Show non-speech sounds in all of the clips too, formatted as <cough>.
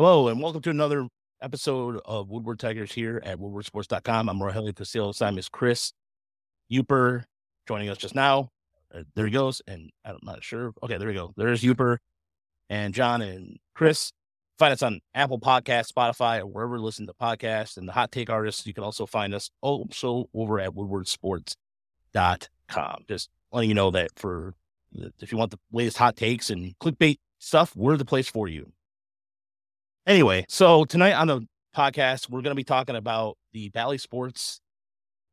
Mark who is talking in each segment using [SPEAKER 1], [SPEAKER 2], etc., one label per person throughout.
[SPEAKER 1] Hello, and welcome to another episode of Woodward Tigers here at woodwardsports.com. I'm Rogelio Castillo. Simon is Chris Uper joining us just now. Uh, there he goes. And I'm not sure. Okay, there we go. There's Uper and John and Chris. Find us on Apple Podcast, Spotify, or wherever you listen to podcasts. And the hot take artists, you can also find us also over at woodwardsports.com. Just letting you know that for if you want the latest hot takes and clickbait stuff, we're the place for you. Anyway, so tonight on the podcast, we're going to be talking about the Bally Sports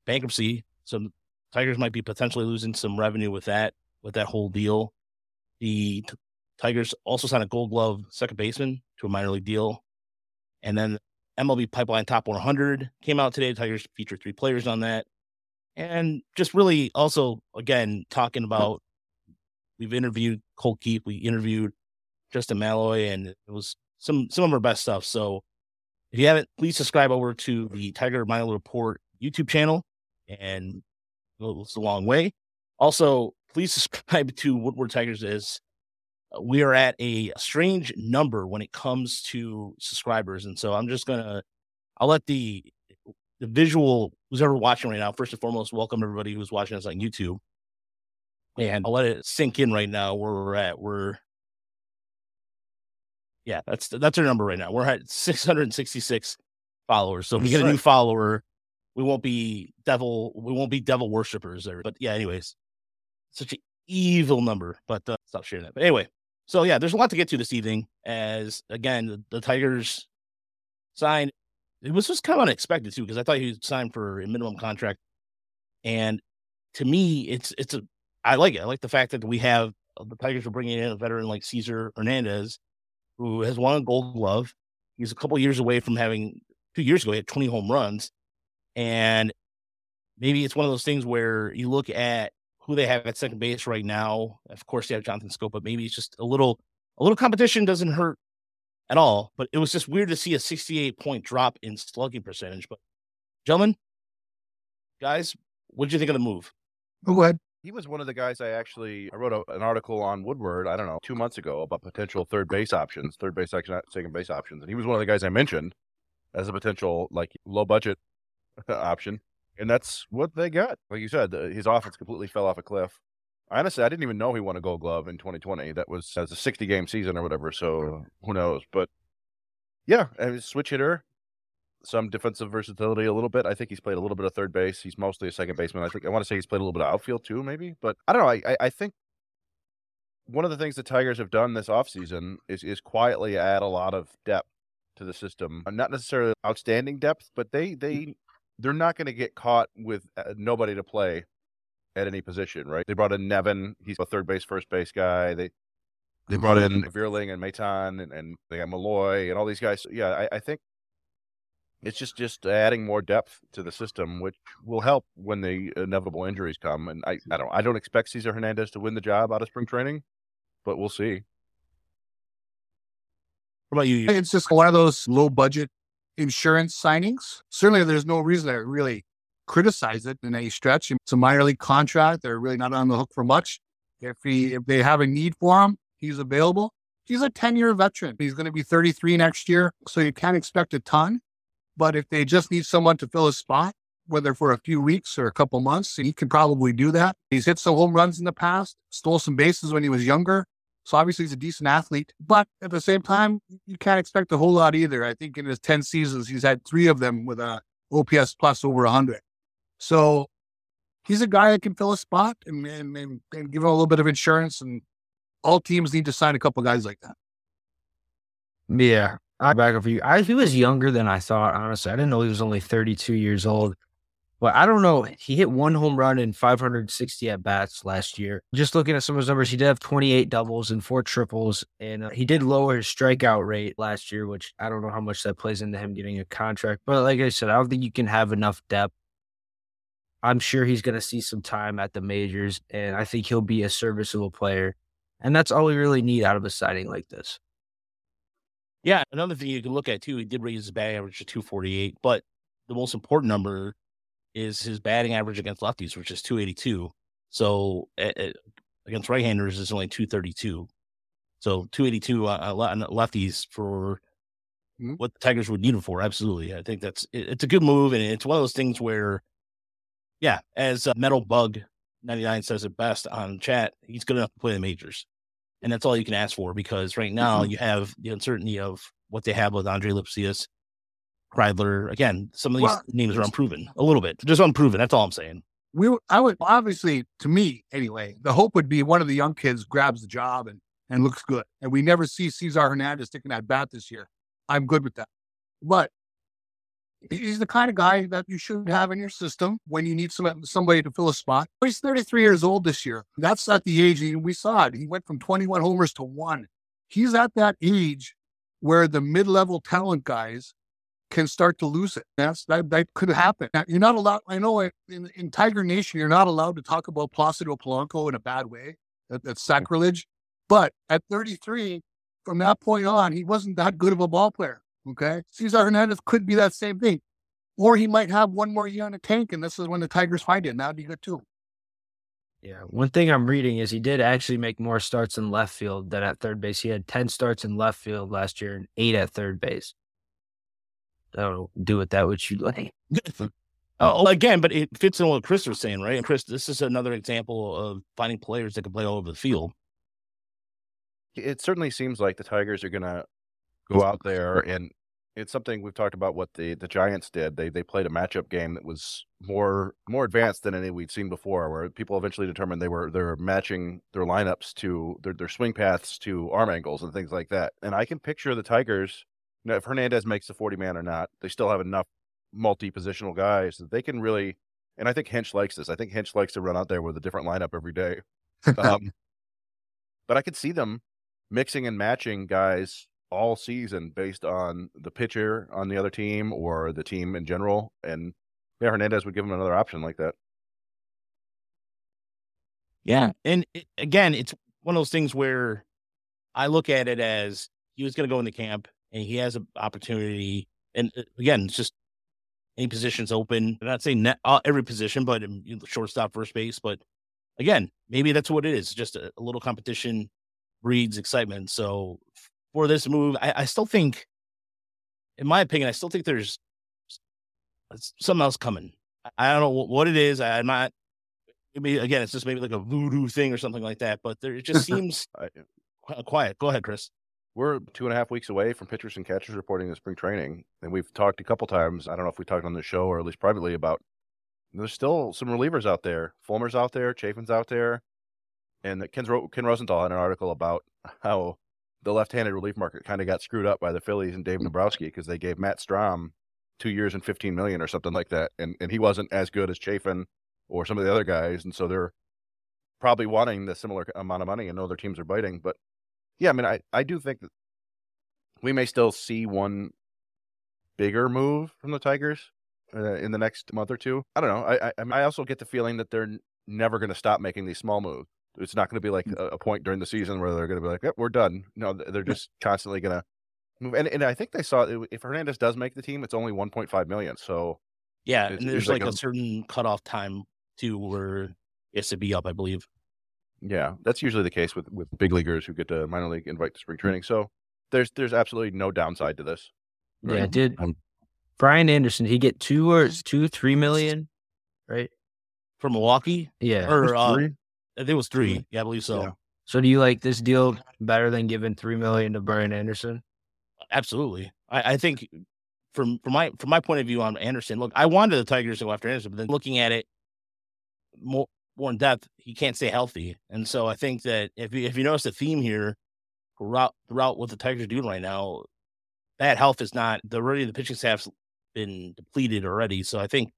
[SPEAKER 1] bankruptcy. Some Tigers might be potentially losing some revenue with that, with that whole deal. The t- Tigers also signed a Gold Glove second baseman to a minor league deal, and then MLB Pipeline Top 100 came out today. The Tigers featured three players on that, and just really also again talking about. We've interviewed Colt Keith, we interviewed Justin Malloy, and it was some some of our best stuff. So if you haven't, please subscribe over to the Tiger Mile Report YouTube channel, and it's a long way. Also, please subscribe to Woodward Tigers uh, we are at a strange number when it comes to subscribers, and so I'm just gonna I'll let the the visual who's ever watching right now. First and foremost, welcome everybody who's watching us on YouTube, and I'll let it sink in right now where we're at. We're yeah, that's that's our number right now. We're at 666 followers. So if we get a new follower, we won't be devil we won't be devil worshippers there. But yeah, anyways, such an evil number. But uh, stop sharing that. But anyway, so yeah, there's a lot to get to this evening. As again, the, the Tigers signed. It was just kind of unexpected too, because I thought he signed for a minimum contract. And to me, it's it's a I like it. I like the fact that we have uh, the Tigers are bringing in a veteran like César Hernández who has won a gold glove. He's a couple years away from having two years ago, he had 20 home runs. And maybe it's one of those things where you look at who they have at second base right now. Of course, they have Jonathan Schoop, but maybe it's just a little a little competition doesn't hurt at all. But it was just weird to see a 68 point drop in slugging percentage. But gentlemen, guys, what did you think of the move?
[SPEAKER 2] Go ahead
[SPEAKER 3] he was one of the guys I actually I wrote a, an article on Woodward. I don't know two months ago about potential third base options, third base uh, second base options, and he was one of the guys I mentioned as a potential like low budget <laughs> option, and that's what they got. Like you said, his offense completely fell off a cliff. Honestly, I didn't even know he won a Gold Glove in 2020. That was as a 60 game season or whatever. So who knows? But yeah, a switch hitter some defensive versatility a little bit. I think he's played a little bit of third base. He's mostly a second baseman. I think I want to say he's played a little bit of outfield too, maybe. But I don't know. I, I think one of the things the Tigers have done this offseason is is quietly add a lot of depth to the system. Uh, not necessarily outstanding depth, but they they mm-hmm. they're not going to get caught with uh, nobody to play at any position, right? They brought in Nevin. He's a third base, first base guy. They they brought in mm-hmm. Vierling and Maton and, and they got Malloy and all these guys. So, yeah, I, I think it's just just adding more depth to the system, which will help when the inevitable injuries come. And I, I don't I don't expect Cesar Hernandez to win the job out of spring training, but we'll see.
[SPEAKER 1] What about you?
[SPEAKER 2] It's just a lot of those low budget insurance signings. Certainly, there's no reason to really criticize it in any stretch. It's a minor league contract; they're really not on the hook for much. If he if they have a need for him, he's available. He's a 10 year veteran. He's going to be 33 next year, so you can't expect a ton. But if they just need someone to fill a spot, whether for a few weeks or a couple months, he can probably do that. He's hit some home runs in the past, stole some bases when he was younger. So obviously he's a decent athlete, but at the same time, you can't expect a whole lot either. I think in his 10 seasons, he's had three of them with a OPS plus over 100. So he's a guy that can fill a spot and, and, and, and give him a little bit of insurance. And all teams need to sign a couple guys like that.
[SPEAKER 4] Yeah. I back up for you. I, he was younger than I thought. Honestly, I didn't know he was only 32 years old. But I don't know. He hit one home run in 560 at bats last year. Just looking at some of his numbers, he did have 28 doubles and four triples, and uh, he did lower his strikeout rate last year, which I don't know how much that plays into him getting a contract. But like I said, I don't think you can have enough depth. I'm sure he's going to see some time at the majors, and I think he'll be a serviceable player. And that's all we really need out of a signing like this.
[SPEAKER 1] Yeah, another thing you can look at too, he did raise his batting average to 248, but the most important number is his batting average against lefties, which is 282. So against right-handers is only 232. So 282 uh, lefties for
[SPEAKER 2] Mhm.
[SPEAKER 1] what the Tigers would need him for. Absolutely, I think that's it- it's a good move, and it's one of those things where, yeah, as uh, Metal Bug ninety nine says it best on chat, he's good enough to play the majors, and that's all you can ask for because right now
[SPEAKER 2] Mhm.
[SPEAKER 1] you have the uncertainty of what they have with Andre Lipcius, Kreidler. Again, some of these
[SPEAKER 2] Well,
[SPEAKER 1] names are unproven a little bit, just unproven. That's all I'm saying.
[SPEAKER 2] we I would obviously to me anyway, the hope would be one of the young kids grabs the job and and looks good. And we never see Cesar Hernandez taking that bat this year. I'm good with that. But he's the kind of guy that you should have in your system when you need some somebody to fill a spot. He's 33 years old this year. That's at the age we saw it. He went from 21 homers to one. He's at that age where the mid-level talent guys can start to lose it. That's that that could happen. Now, you're not allowed. I know in, in Tiger Nation, you're not allowed to talk about Placido Polanco in a bad way. That, that's sacrilege. But at 33, from that point on, he wasn't that good of a ball player. Okay, Cesar Hernandez could be that same thing, or he might have one more year in the tank, and this is when the Tigers find it. And that'd be good too.
[SPEAKER 4] Yeah. One thing I'm reading is he did actually make more starts in left field than at third base. He had 10 starts in left field last year and eight at third base. I don't know, do with that what you like. <laughs>
[SPEAKER 1] Oh, oh, again, but it fits in what Chris was saying, right? And Chris, this is another example of finding players that can play all over the field.
[SPEAKER 3] it certainly seems like the Tigers are going to go out there and it's something we've talked about what the the Giants did. They they played a matchup game that was more more advanced than any we'd seen before, where people eventually determined they were they're matching their lineups to their their swing paths to arm angles and things like that. And I can picture the Tigers, you know, if Hernandez makes the forty man or not, they still have enough multi positional guys that they can really. And I think Hinch likes this. I think Hinch likes to run out there with a different lineup every day. <laughs> Um, but I could see them mixing and matching guys all season based on the pitcher on the other team or the team in general. And yeah, Hernandez would give him another option like that.
[SPEAKER 1] Yeah. And it, again, it's one of those things where I look at it as he was going to go into camp and he has an opportunity. And uh, again, it's just any positions open. I'm not saying net, every position, but um, shortstop, first base. But again, maybe that's what it is. Just a, a little competition breeds excitement. So for this move, I, I still think, in my opinion, I still think there's something else coming. I- don't know what it is. I, I'm not maybe again, it's just maybe like a voodoo thing or something like that. But there, it just <laughs> seems uh, quiet. Go ahead, Chris.
[SPEAKER 3] we're two and a half weeks away from pitchers and catchers reporting the spring training. And we've talked a couple times. I don't know if we talked on the show or at least privately about there's still some relievers out there. Fulmer's out there, Chafin's out there. And Ken, Ken Rosenthal had an article about how the left-handed relief market kind of got screwed up by the Phillies and Dave Dombrowski because they gave Matt Strahm two years and 15 million or something like that. And, and he wasn't as good as Chafin or some of the other guys. And so they're probably wanting the similar amount of money and know their teams are biting. But yeah, I mean, I, I do think that we may still see one bigger move from the Tigers uh, in the next month or two. I don't know. I I, I also get the feeling that they're never going to stop making these small moves. It's not going to be like a, a point during the season where they're going to be like, yep, we're done. No, they're just constantly going to move. And, and I think they saw if Hernandez does make the team, it's only 1.5 million. So
[SPEAKER 1] Yeah,
[SPEAKER 3] It's-
[SPEAKER 1] and
[SPEAKER 3] it's
[SPEAKER 1] there's
[SPEAKER 3] like
[SPEAKER 1] like, a,
[SPEAKER 3] a-
[SPEAKER 1] certain cutoff time to where it has to be up, I believe.
[SPEAKER 3] yeah, that's usually the case with with big leaguers who get to minor league invite to spring training. So there's there's absolutely no downside to this.
[SPEAKER 4] Yeah,
[SPEAKER 3] Right.
[SPEAKER 4] did
[SPEAKER 1] Um,
[SPEAKER 4] Brian Anderson, he get two or two, three million, right?
[SPEAKER 1] From Milwaukee,
[SPEAKER 4] Yeah.
[SPEAKER 1] or uh,
[SPEAKER 3] Three?
[SPEAKER 1] I think it was three. Yeah, I believe so.
[SPEAKER 3] Yeah.
[SPEAKER 4] So do you like this deal better than giving three million to Brian Anderson?
[SPEAKER 1] Absolutely. I, I think from from my from my point of view on Anderson, look, I wanted the Tigers to go after Anderson, but then looking at it more more in depth, he can't stay healthy. And so I think that if you if you notice the theme here throughout throughout what the Tigers are doing right now, bad health is not the already the pitching staff's been depleted already. So I think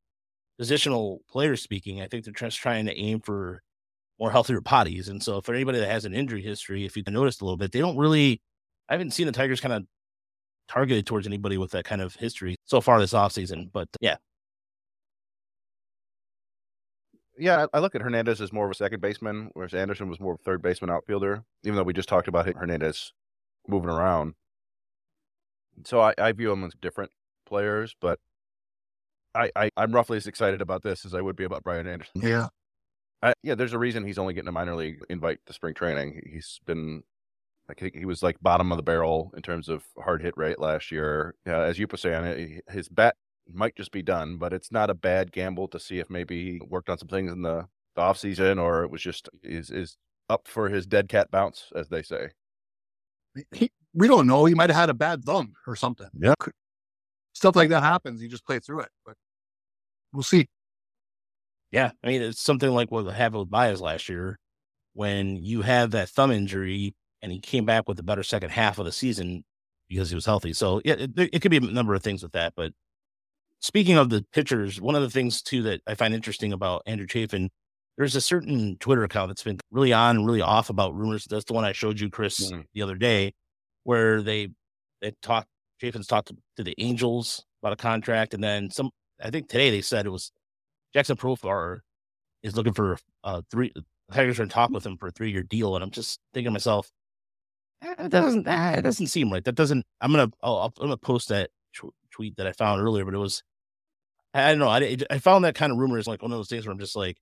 [SPEAKER 1] positional players speaking, I think they're just trying to aim for more healthier potties. And so for anybody that has an injury history, if you noticed a little bit, they don't really I haven't seen the Tigers kind of targeted towards anybody with that kind of history so far this offseason. But yeah,
[SPEAKER 3] Yeah, I I look at Hernandez as more of a second baseman, whereas Anderson was more of a third baseman outfielder. Even though we just talked about Hernandez moving around, so I, I view them as different players. But I, I I'm roughly as excited about this as I would be about Brian Anderson.
[SPEAKER 2] Yeah.
[SPEAKER 3] I, yeah, there's a reason he's only getting a minor league invite to spring training. He's been Like he, he was like bottom of the barrel in terms of hard hit rate last year. Uh, as you were saying, his bat might just be done, but it's not a bad gamble to see if maybe he worked on some things in the, the off season or it was just is is up for his dead cat bounce, as they say.
[SPEAKER 2] He, we don't know. He might have had a bad thumb or something.
[SPEAKER 3] Yeah.
[SPEAKER 2] Stuff like that happens. You just play through it, but we'll see.
[SPEAKER 1] Yeah, I mean it's something like what happened with Baez last year, when you had that thumb injury and he came back with a better second half of the season because he was healthy. So yeah, it, it could be a number of things with that. But speaking of the pitchers, one of the things too that I find interesting about Andrew Chafin, there's a certain Twitter account that's been really on really off about rumors. That's the one I showed you, Chris,
[SPEAKER 3] Mhm.
[SPEAKER 1] the other day, where they they talked. Chafin's talked to, to the Angels about a contract, and then some. I think today they said it was Jurickson Profar is looking for uh three. Tigers are in talk with him for a three year deal, and I'm just thinking to myself, "Eh, that doesn't ah, it doesn't seem right. That doesn't. I'm gonna I'll, I'll- I'm gonna post that tw- tweet that I found earlier, but it was I don't know. I I found that kind of rumor is like one of those things where I'm just like.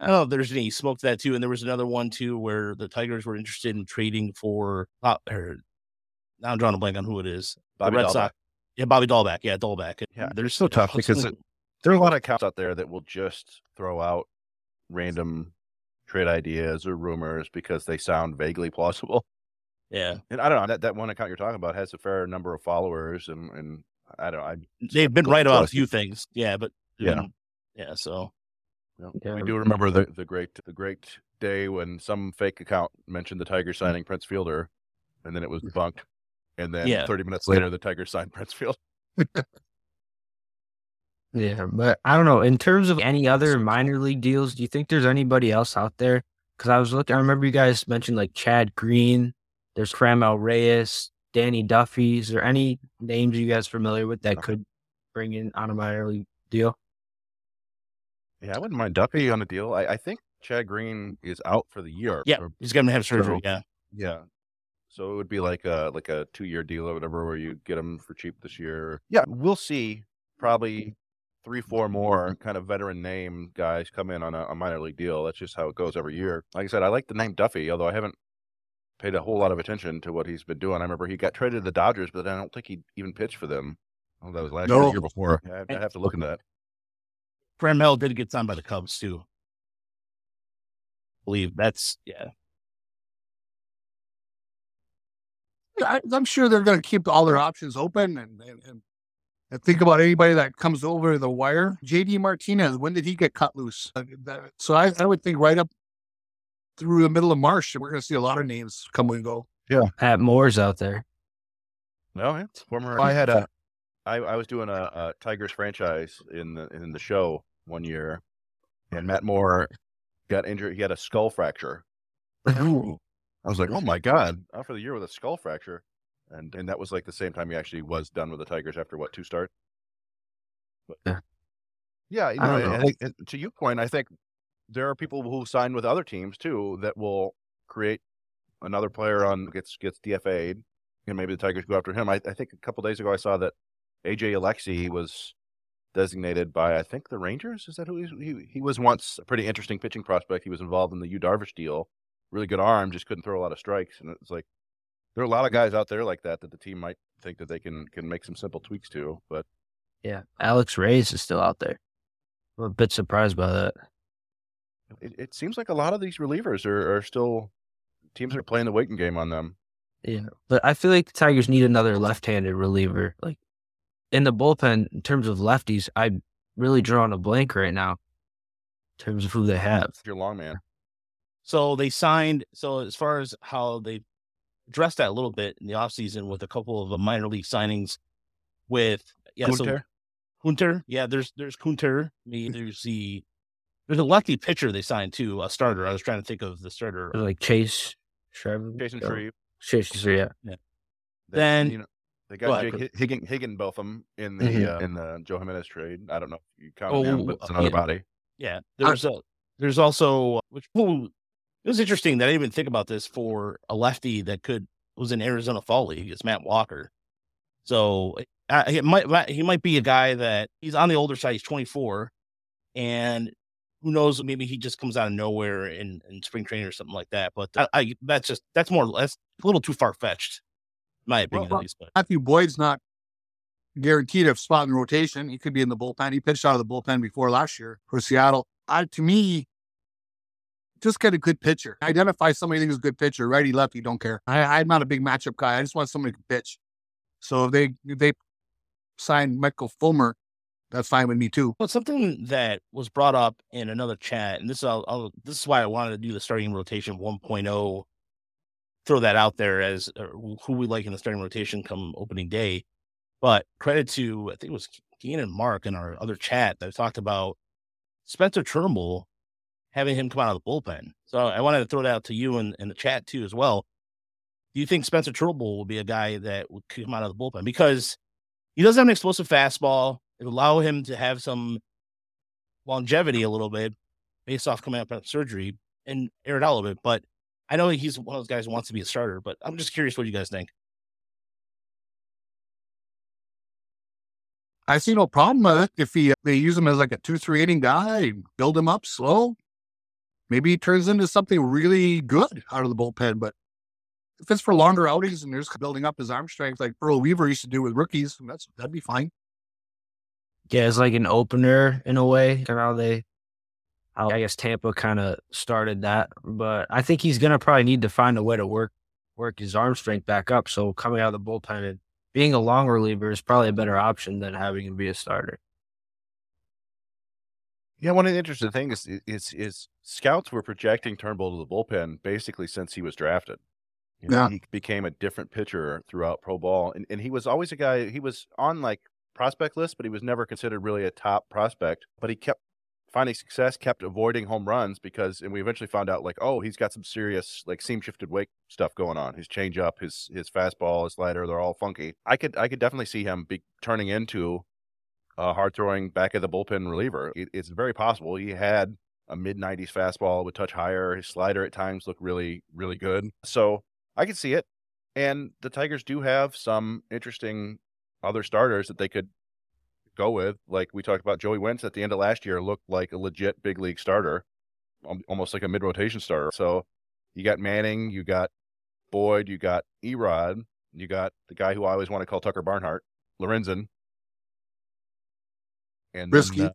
[SPEAKER 1] I don't know if there's any smoke to that too. And there was another one too where the Tigers were interested in trading for uh, or now I'm drawing a blank on who it is.
[SPEAKER 3] Bobby
[SPEAKER 1] Red
[SPEAKER 3] Dahlbeck.
[SPEAKER 1] Sox. Yeah, Bobby Dahlbeck. Yeah, Dahlbeck.
[SPEAKER 3] Yeah,
[SPEAKER 1] they're
[SPEAKER 3] so tough <laughs> because
[SPEAKER 1] something-
[SPEAKER 3] There are a lot of accounts out there that will just throw out random trade ideas or rumors because they sound vaguely plausible.
[SPEAKER 1] yeah,
[SPEAKER 3] And I don't know that, that one account you're talking about has a fair number of followers, and, and I don't. know. I
[SPEAKER 1] they've been right about a
[SPEAKER 3] ahead.
[SPEAKER 1] few things. Yeah, but
[SPEAKER 3] Yeah.
[SPEAKER 1] um, yeah. So
[SPEAKER 3] you know,
[SPEAKER 4] Yeah.
[SPEAKER 3] we do remember the, the great the great day when some fake account mentioned the Tigers signing Prince Fielder, and then it was <laughs> debunked, and then
[SPEAKER 1] Yeah.
[SPEAKER 3] 30 minutes later the Tigers signed Prince Fielder. <laughs>
[SPEAKER 4] Yeah, but I don't know. In terms of any other minor league deals, do you think there's anybody else out there? Because I was looking, I remember you guys mentioned like Chad Green, there's Franmil Reyes, Danny Duffy. Is there any names you guys familiar with that could bring in on a minor league deal?
[SPEAKER 3] Yeah, I wouldn't mind Duffy on a deal. I, I think Chad Green is out for the year.
[SPEAKER 1] yeah,
[SPEAKER 3] or-
[SPEAKER 1] he's gonna have surgery.
[SPEAKER 3] So-
[SPEAKER 1] Yeah,
[SPEAKER 3] Yeah. So it would be like a like a two year deal or whatever, where you get them for cheap this year. Yeah, we'll see. Probably three, four more kind of veteran name guys come in on a, a minor league deal. That's just how it goes every year. Like I said, I like the name Duffy, although I haven't paid a whole lot of attention to what he's been doing. I remember he got traded to the Dodgers, but I don't think he even pitched for them. Oh, that was last year,
[SPEAKER 2] No.
[SPEAKER 3] the year before. I'd, I'd have to look into that.
[SPEAKER 1] Franmil did get signed by the Cubs too. believe that's yeah.
[SPEAKER 2] I, I'm sure they're going to keep all their options open and, and, and, and think about anybody that comes over the wire. JD Martinez, when did he get cut loose? Uh, So I, I would think right up through the middle of March, we're going to see a lot of names come and go. Yeah.
[SPEAKER 4] Pat Moore's out there.
[SPEAKER 3] No, it's former. I had a. I, I was doing a, a Tigers franchise in the in the show one year, and Matt Moore got injured. He had a skull fracture. I was like, oh my god, out for the year with a skull fracture, and and that was like the same time he actually was done with the Tigers after what two starts. But,
[SPEAKER 4] Yeah.
[SPEAKER 3] yeah, you know,
[SPEAKER 4] know.
[SPEAKER 3] think, to your point, I think there are people who sign with other teams too that will create another player on gets gets DFA'd, and maybe the Tigers go after him. I, I think a couple days ago I saw that AJ Alexy was designated by I think the Rangers. Is that who he, he he was once a pretty interesting pitching prospect. He was involved in the Yu Darvish deal. Really good arm, just couldn't throw a lot of strikes. And it's like there are a lot of guys out there like that that the team might think that they can can make some simple tweaks to. But
[SPEAKER 4] Yeah. Alex Reyes is still out there. I'm a bit surprised by that.
[SPEAKER 3] it, it seems like a lot of these relievers are, are still teams are playing the waiting game on them.
[SPEAKER 4] Yeah. But I feel like the Tigers need another left handed reliever. Like in the bullpen, in terms of lefties, I'm really drawing a blank right now in terms of who they have.
[SPEAKER 3] Your long man.
[SPEAKER 1] So they signed. So as far as how they addressed that a little bit in the offseason with a couple of uh, minor league signings with yeah, so
[SPEAKER 3] Kunter?
[SPEAKER 1] Kunter. Yeah, there's there's Kunter. I mean, <laughs> there's the there's a lefty pitcher they signed too, a starter. I was trying to think of the starter.
[SPEAKER 4] Like Chase Shriver.
[SPEAKER 3] Jason
[SPEAKER 4] Oh,
[SPEAKER 3] Shreve.
[SPEAKER 4] Chase, yeah.
[SPEAKER 3] They-
[SPEAKER 1] Then-
[SPEAKER 3] you know they got
[SPEAKER 1] ahead,
[SPEAKER 3] Jake Higgin, Higginbotham in the
[SPEAKER 4] Mhm.
[SPEAKER 3] uh, in the Joe Jimenez trade. I don't know if you count
[SPEAKER 1] Oh,
[SPEAKER 3] him, but it's
[SPEAKER 1] uh,
[SPEAKER 3] another
[SPEAKER 1] yeah.
[SPEAKER 3] body.
[SPEAKER 1] Yeah, there's a there's also which ooh, it was interesting that I didn't even think about this for a lefty that could was in Arizona Fall League. It's Matt Walker. So uh, it might might- he might be a guy that he's on the older side. He's 24, and who knows? Maybe he just comes out of nowhere in, in spring training or something like that. But I, I that's just that's more that's a little too far fetched, my opinion
[SPEAKER 2] well,
[SPEAKER 1] at least. But
[SPEAKER 2] Matthew Boyd's not guaranteed a spot in rotation. He could be in the bullpen. He pitched out of the bullpen before last year for Seattle. I, to me, just get a good pitcher. Identify somebody who's a good pitcher, righty, lefty, don't care. I, I'm not a big matchup guy. I just want somebody to pitch. So if they if they sign Michael Fulmer, that's fine with me too.
[SPEAKER 1] Well, something that was brought up in another chat, and this is I'll, I'll, this is why I wanted to do the starting rotation 1.0. Throw that out there as uh, who we like in the starting rotation come opening day. But credit to I think it was Ian and Mark in our other chat that talked about Spencer Turnbull having him come out of the bullpen. So I wanted to throw that out to you in, in the chat too as well. Do you think Spencer Turnbull will be a guy that would come out of the bullpen because he doesn't have an explosive fastball? It allow him to have some longevity a little bit based off coming up out surgery and air it out a little bit. But I know he's one of those guys who wants to be a starter. But I'm just curious what you guys think.
[SPEAKER 2] I see no problem with it if he they use him as like a two three inning guy, build him up slow. Maybe he turns into something really good out of the bullpen. But if it's for longer outings and there's building up his arm strength like Earl Weaver used to do with rookies, that's that'd be fine.
[SPEAKER 4] Yeah, it's like an opener in a way. How they, how I guess Tampa kind of started that, but I think he's gonna probably need to find a way to work work his arm strength back up. So coming out of the bullpen and being a long reliever is probably a better option than having him be a starter.
[SPEAKER 3] Yeah, one of the interesting things is, is, is scouts were projecting Turnbull to the bullpen basically since he was drafted. You know,
[SPEAKER 2] Yeah.
[SPEAKER 3] he became a different pitcher throughout pro ball, and, and he was always a guy. He was on like prospect list, but he was never considered really a top prospect. But he kept finding success, kept avoiding home runs because, and we eventually found out like, oh, he's got some serious like seam shifted wake stuff going on. His changeup, his his fastball, his slider, they're all funky. I could I could definitely see him be turning into a hard throwing back of the bullpen reliever. It, it's very possible. He had a mid 90s fastball would touch higher. His slider at times looked really, really good. So I can see it. And the Tigers do have some interesting other starters that they could go with. Like we talked about, Joey Wentz at the end of last year looked like a legit big league starter, almost like a mid rotation starter. So you got Manning, you got Boyd, you got Erod, you got the guy who I always want to call Tucker Barnhart, Lorenzen. And then,
[SPEAKER 2] Brieske.
[SPEAKER 3] uh,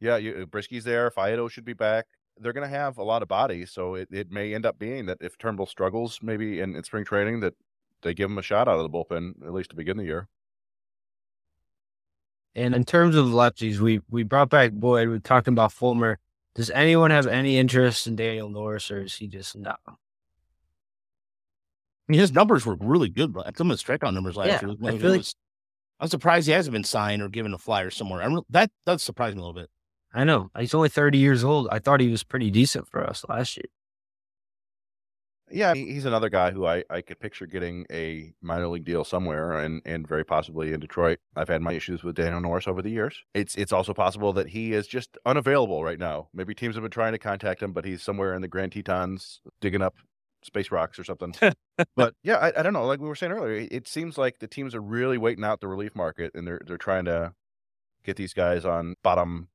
[SPEAKER 3] yeah, you, Brieske's there. Faedo should be back. They're going to have a lot of bodies, so it, it may end up being that if Turnbull struggles maybe in, in spring training, that they give him a shot out of the bullpen at least to begin the year.
[SPEAKER 4] And in terms of lefties, we we brought back Boyd. We're talking about Fulmer. Does anyone have any interest in Daniel Norris, or is he just not?
[SPEAKER 1] I mean, his numbers were really good. but Some of the strikeout numbers last
[SPEAKER 4] Yeah,
[SPEAKER 1] year.
[SPEAKER 4] I
[SPEAKER 1] it
[SPEAKER 4] feel like-
[SPEAKER 1] was- I'm surprised he hasn't been signed or given a flyer somewhere. I'm, re- that does surprise me a little bit.
[SPEAKER 4] I know he's only thirty years old. I thought he was pretty decent for us last year.
[SPEAKER 3] Yeah, he's another guy who I, I could picture getting a minor league deal somewhere and, and very possibly in Detroit. I've had my issues with Daniel Norris over the years. It's it's also possible that he is just unavailable right now. Maybe teams have been trying to contact him, but he's somewhere in the Grand Tetons digging up space rocks or something. <laughs> but yeah, I, I don't know. Like we were saying earlier, it, it seems like the teams are really waiting out the relief market and they're they're trying to get these guys on bottom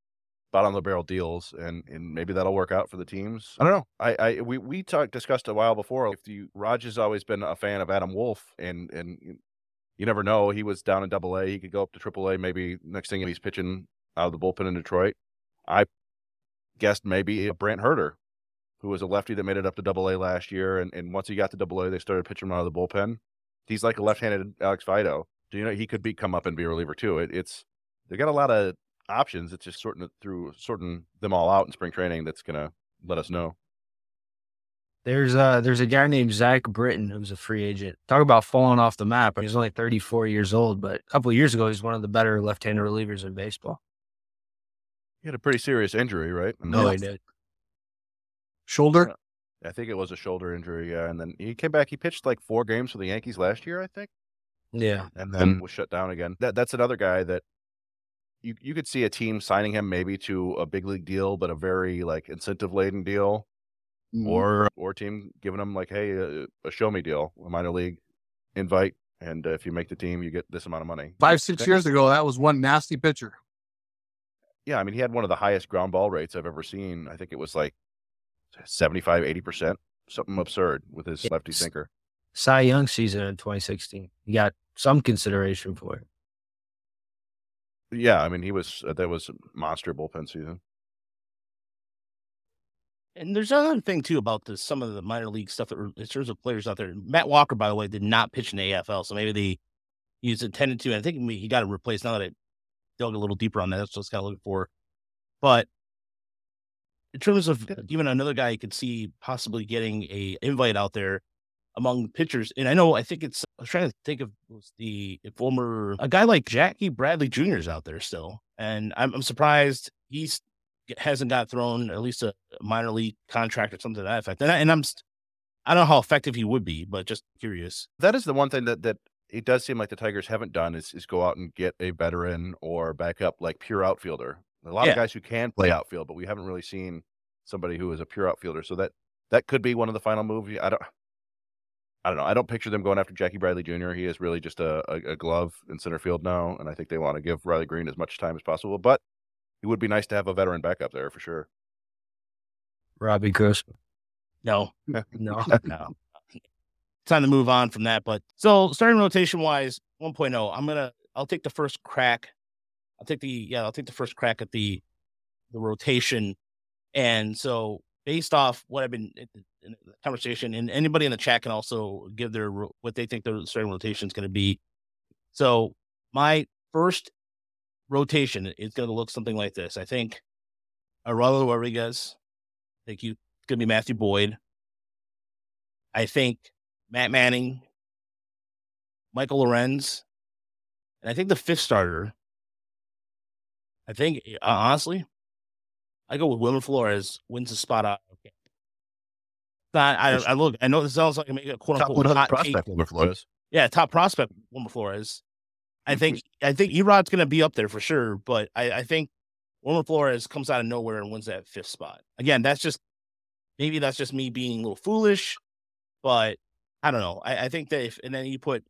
[SPEAKER 3] bottom of the barrel deals and and maybe that'll work out for the teams. I don't know. I I we we talked discussed a while before if you Raj has always been a fan of Adam Wolf and and you never know. He was down in double A. He could go up to triple A. Maybe next thing he's pitching out of the bullpen in Detroit. I guessed maybe Brant Hurter, who was a lefty that made it up to double A last year. And, and once he got to double A, they started pitching him out of the bullpen. He's like a left handed Alex Faedo. Do you know he could be come up and be a reliever too? It, it's they got a lot of options. It's just sorting it through sorting them all out in spring training that's gonna let us know.
[SPEAKER 4] There's uh there's a guy named Zach Britton who's a free agent. Talk about falling off the map. He's only 34 years old, but a couple of years ago he's one of the better left-handed relievers in baseball.
[SPEAKER 3] He had a pretty serious injury, right?
[SPEAKER 4] No, he did.
[SPEAKER 2] Shoulder.
[SPEAKER 3] I think it was a shoulder injury, yeah. And then he came back. He pitched like four games for the Yankees last year, I think.
[SPEAKER 4] Yeah.
[SPEAKER 3] and then was shut down again. That that's another guy that you you could see a team signing him maybe to a big league deal, but a very like incentive laden deal,
[SPEAKER 2] Mm.
[SPEAKER 3] or or team giving him like, hey, a, a show me deal, a minor league invite, and uh, if you make the team, you get this amount of money.
[SPEAKER 2] five, six years ago, that was one nasty pitcher.
[SPEAKER 3] Yeah, I mean, he had one of the highest ground ball rates I've ever seen. I think it was like 75, 80%, something absurd with his lefty
[SPEAKER 4] It's-
[SPEAKER 3] sinker.
[SPEAKER 4] Cy Young season in 2016. He got some consideration for it.
[SPEAKER 3] Yeah, I mean, he was, uh, that was a monster bullpen season.
[SPEAKER 1] And there's another thing too about the some of the minor league stuff that were in terms of players out there. Matt Walker, by the way, did not pitch in the AFL, so maybe they he was intended to. And I think he got it replaced. Now that I dug a little deeper on that, that's what I was kind of looking for. But in terms of even another guy you could see possibly getting a invite out there among pitchers, and I know I think it's I was trying to think of was the former a guy like Jackie Bradley Jr. is out there still, and I'm, I'm surprised he hasn't got thrown at least a minor league contract or something to that effect. And, I, and I'm I don't know how effective he would be, but just curious.
[SPEAKER 3] That is the one thing that, that it does seem like the Tigers haven't done is, is go out and get a veteran or backup like pure outfielder. A lot
[SPEAKER 1] Yeah.
[SPEAKER 3] of guys who can play outfield, but we haven't really seen somebody who is a pure outfielder. So that that could be one of the final moves. I don't I don't know. I don't picture them going after Jackie Bradley Jr. He is really just a, a, a glove in center field now, and I think they want to give Riley Greene as much time as possible. But it would be nice to have a veteran backup there for sure.
[SPEAKER 4] Robbie Grossman.
[SPEAKER 1] No, <laughs>
[SPEAKER 4] No. <laughs>
[SPEAKER 1] no. Time to move on from that. But so starting rotation wise, 1.0, I'm gonna I'll take the first crack. I'll take the yeah, I'll take the first crack at the the rotation. And so based off what I've been in the conversation, and anybody in the chat can also give their what they think their starting rotation is going to be. So my first rotation is going to look something like this. I think Eduardo Rodriguez. I think you it's going to be Matthew Boyd. I think Matt Manning, Michael Lorenz, and I think the fifth starter. I think uh, honestly, I go with Wilmer Flores wins the spot out. Not, I, I look. I know this sounds like a quote
[SPEAKER 3] Top
[SPEAKER 1] unquote
[SPEAKER 3] 100
[SPEAKER 1] hot
[SPEAKER 3] prospect. Wilmer Flores.
[SPEAKER 1] Yeah, top prospect Wilmer Flores. I think I think Erod's going to be up there for sure, but I, I think Wilmer Flores comes out of nowhere and wins that fifth spot. Again, that's just maybe that's just me being a little foolish, but I don't know. I, I think that if and then you put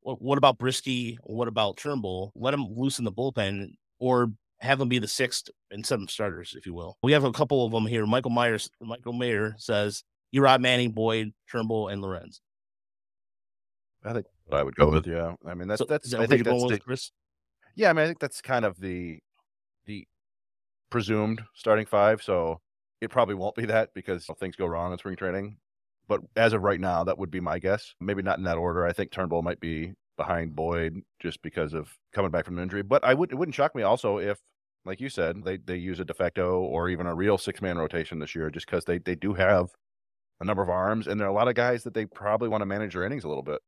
[SPEAKER 1] what, what about Brieske? What about Turnbull? Let him loosen the bullpen or have them be the sixth and seventh starters, if you will. We have a couple of them here. Michael Myers, Michael Mayer says Erod Manning, Boyd, Turnbull, and Lorenz.
[SPEAKER 3] I think I would go with. Yeah, I mean that's
[SPEAKER 1] So,
[SPEAKER 3] that's
[SPEAKER 1] that
[SPEAKER 3] I think that's the,
[SPEAKER 1] Chris?
[SPEAKER 3] Yeah, I mean, I think that's kind of the the presumed starting five. So it probably won't be that because things go wrong in spring training. But as of right now, that would be my guess. Maybe not in that order. I think Turnbull might be behind Boyd just because of coming back from an injury. But I would it wouldn't shock me also if, like you said, they they use a de facto or even a real six man rotation this year, just because they they do have a number of arms and there are a lot of guys that they probably want to manage their innings a little bit.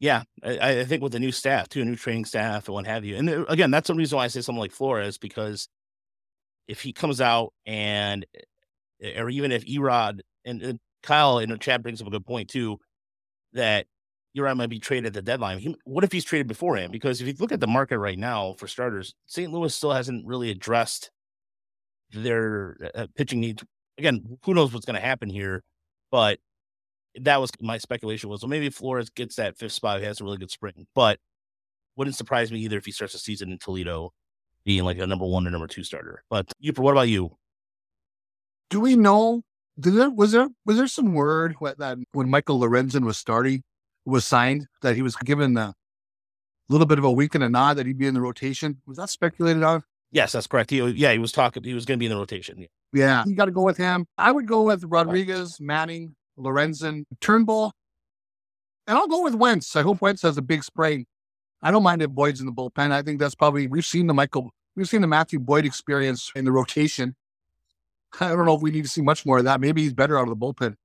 [SPEAKER 1] Yeah, I, I think with the new staff too, a new training staff and what have you. And again, that's the reason why I say something like Flores because if he comes out and, or even if Erod and, and Kyle the chat brings up a good point too, that Erod might be traded at the deadline. He, what if he's traded beforehand? Because if you look at the market right now for starters, St. Louis still hasn't really addressed their uh, pitching needs. Again, who knows what's going to happen here, but that was my speculation was well maybe Flores gets that fifth spot. He has a really good spring, but wouldn't surprise me either if he starts the season in Toledo being like a number one or number two starter. But you, what about you?
[SPEAKER 2] Do we know? Did there was there was there some word what, that when Michael Lorenzen was starting was signed that he was given a little bit of a wink and a nod that he'd be in the rotation? Was that speculated on?
[SPEAKER 1] Yes, that's correct. He, yeah, he was talking. He was going to be in the rotation. Yeah.
[SPEAKER 2] Yeah, you got to go with him. I would go with Rodriguez, Manning, Lorenzen, Turnbull, and I'll go with Wentz. I hope Wentz has a big spring. I don't mind if Boyd's in the bullpen. I think that's probably we've seen the Michael, we've seen the Matthew Boyd experience in the rotation. I don't know if we need to see much more of that. Maybe he's better out of the bullpen.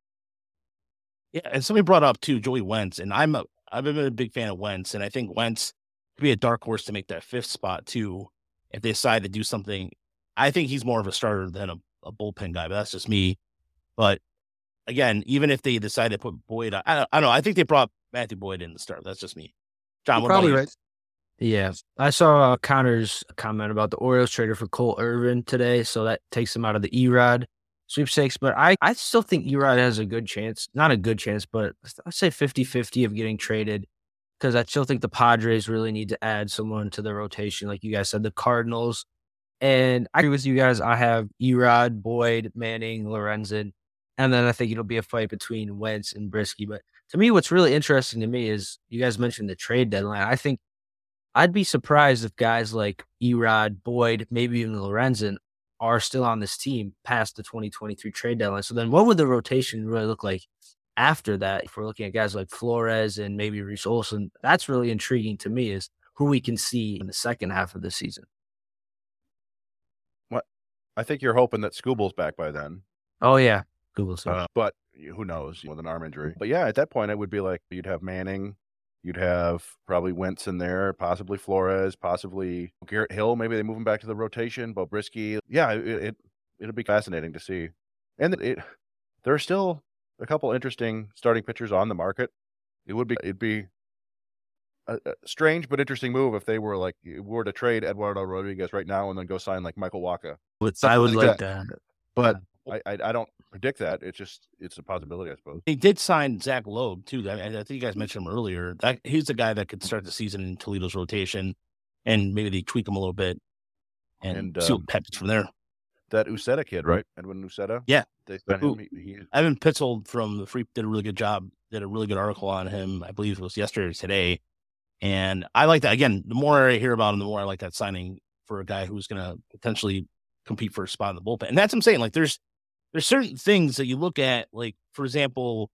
[SPEAKER 1] Yeah, and somebody brought up too Joey Wentz, and I'm a I've been a big fan of Wentz, and I think Wentz could be a dark horse to make that fifth spot too if they decide to do something. I think he's more of a starter than a, a bullpen guy, but that's just me. But again, even if they decide to put Boyd, I, I don't know. I think they brought Matthew Boyd in to start. That's just me. John, what
[SPEAKER 2] probably right.
[SPEAKER 4] Yeah, I saw uh, Connor's comment about the Orioles traded for Cole Irvin today, so that takes him out of the Erod sweepstakes. But I, I still think Erod has a good chance, not a good chance, but I'd say 50 50 of getting traded because I still think the Padres really need to add someone to the rotation. Like you guys said, the Cardinals And I agree with you guys. I have Erod, Boyd, Manning, Lorenzen. And then I think it'll be a fight between Wentz and Brieske. But to me, what's really interesting to me is you guys mentioned the trade deadline. I think I'd be surprised if guys like Erod, Boyd, maybe even Lorenzen are still on this team past the 2023 trade deadline. So then what would the rotation really look like after that? If we're looking at guys like Flores and maybe Reese Olson, that's really intriguing to me is who we can see in the second half of the season.
[SPEAKER 3] What I think you're hoping that Skubal's back by then.
[SPEAKER 4] Oh yeah. Google
[SPEAKER 3] uh, but who knows with an arm injury. But yeah, at that point it would be like you'd have Manning, You'd have probably Wentz in there, possibly Flores, possibly Garrett Hill. Maybe they move him back to the rotation. But Brieske, yeah, it, it it'll be fascinating to see. And it there are still a couple interesting starting pitchers on the market. It would be it'd be a, a strange but interesting move if they were like were to trade Eduardo Rodriguez right now and then go sign like Michael Wacha.
[SPEAKER 4] I would like, like that. that.
[SPEAKER 3] But I, I, I don't predict that. It's just it's a possibility, I suppose.
[SPEAKER 1] He did sign Zach Logue too. I, I think you guys mentioned him earlier. That he's the guy that could start the season in Toledo's rotation, and maybe they tweak him a little bit and, and see um, what happens from there.
[SPEAKER 3] That Uceta kid, right? Edwin Uceta.
[SPEAKER 1] Yeah, they spent him. He, he... Evan Petzold from the Free did a really good job. Did a really good article on him. I believe it was yesterday or today. And I like that. Again, the more I hear about him, the more I like that signing for a guy who's going to potentially compete for a spot in the bullpen. And that's what I'm saying. Like, there's there's certain things that you look at, like for example,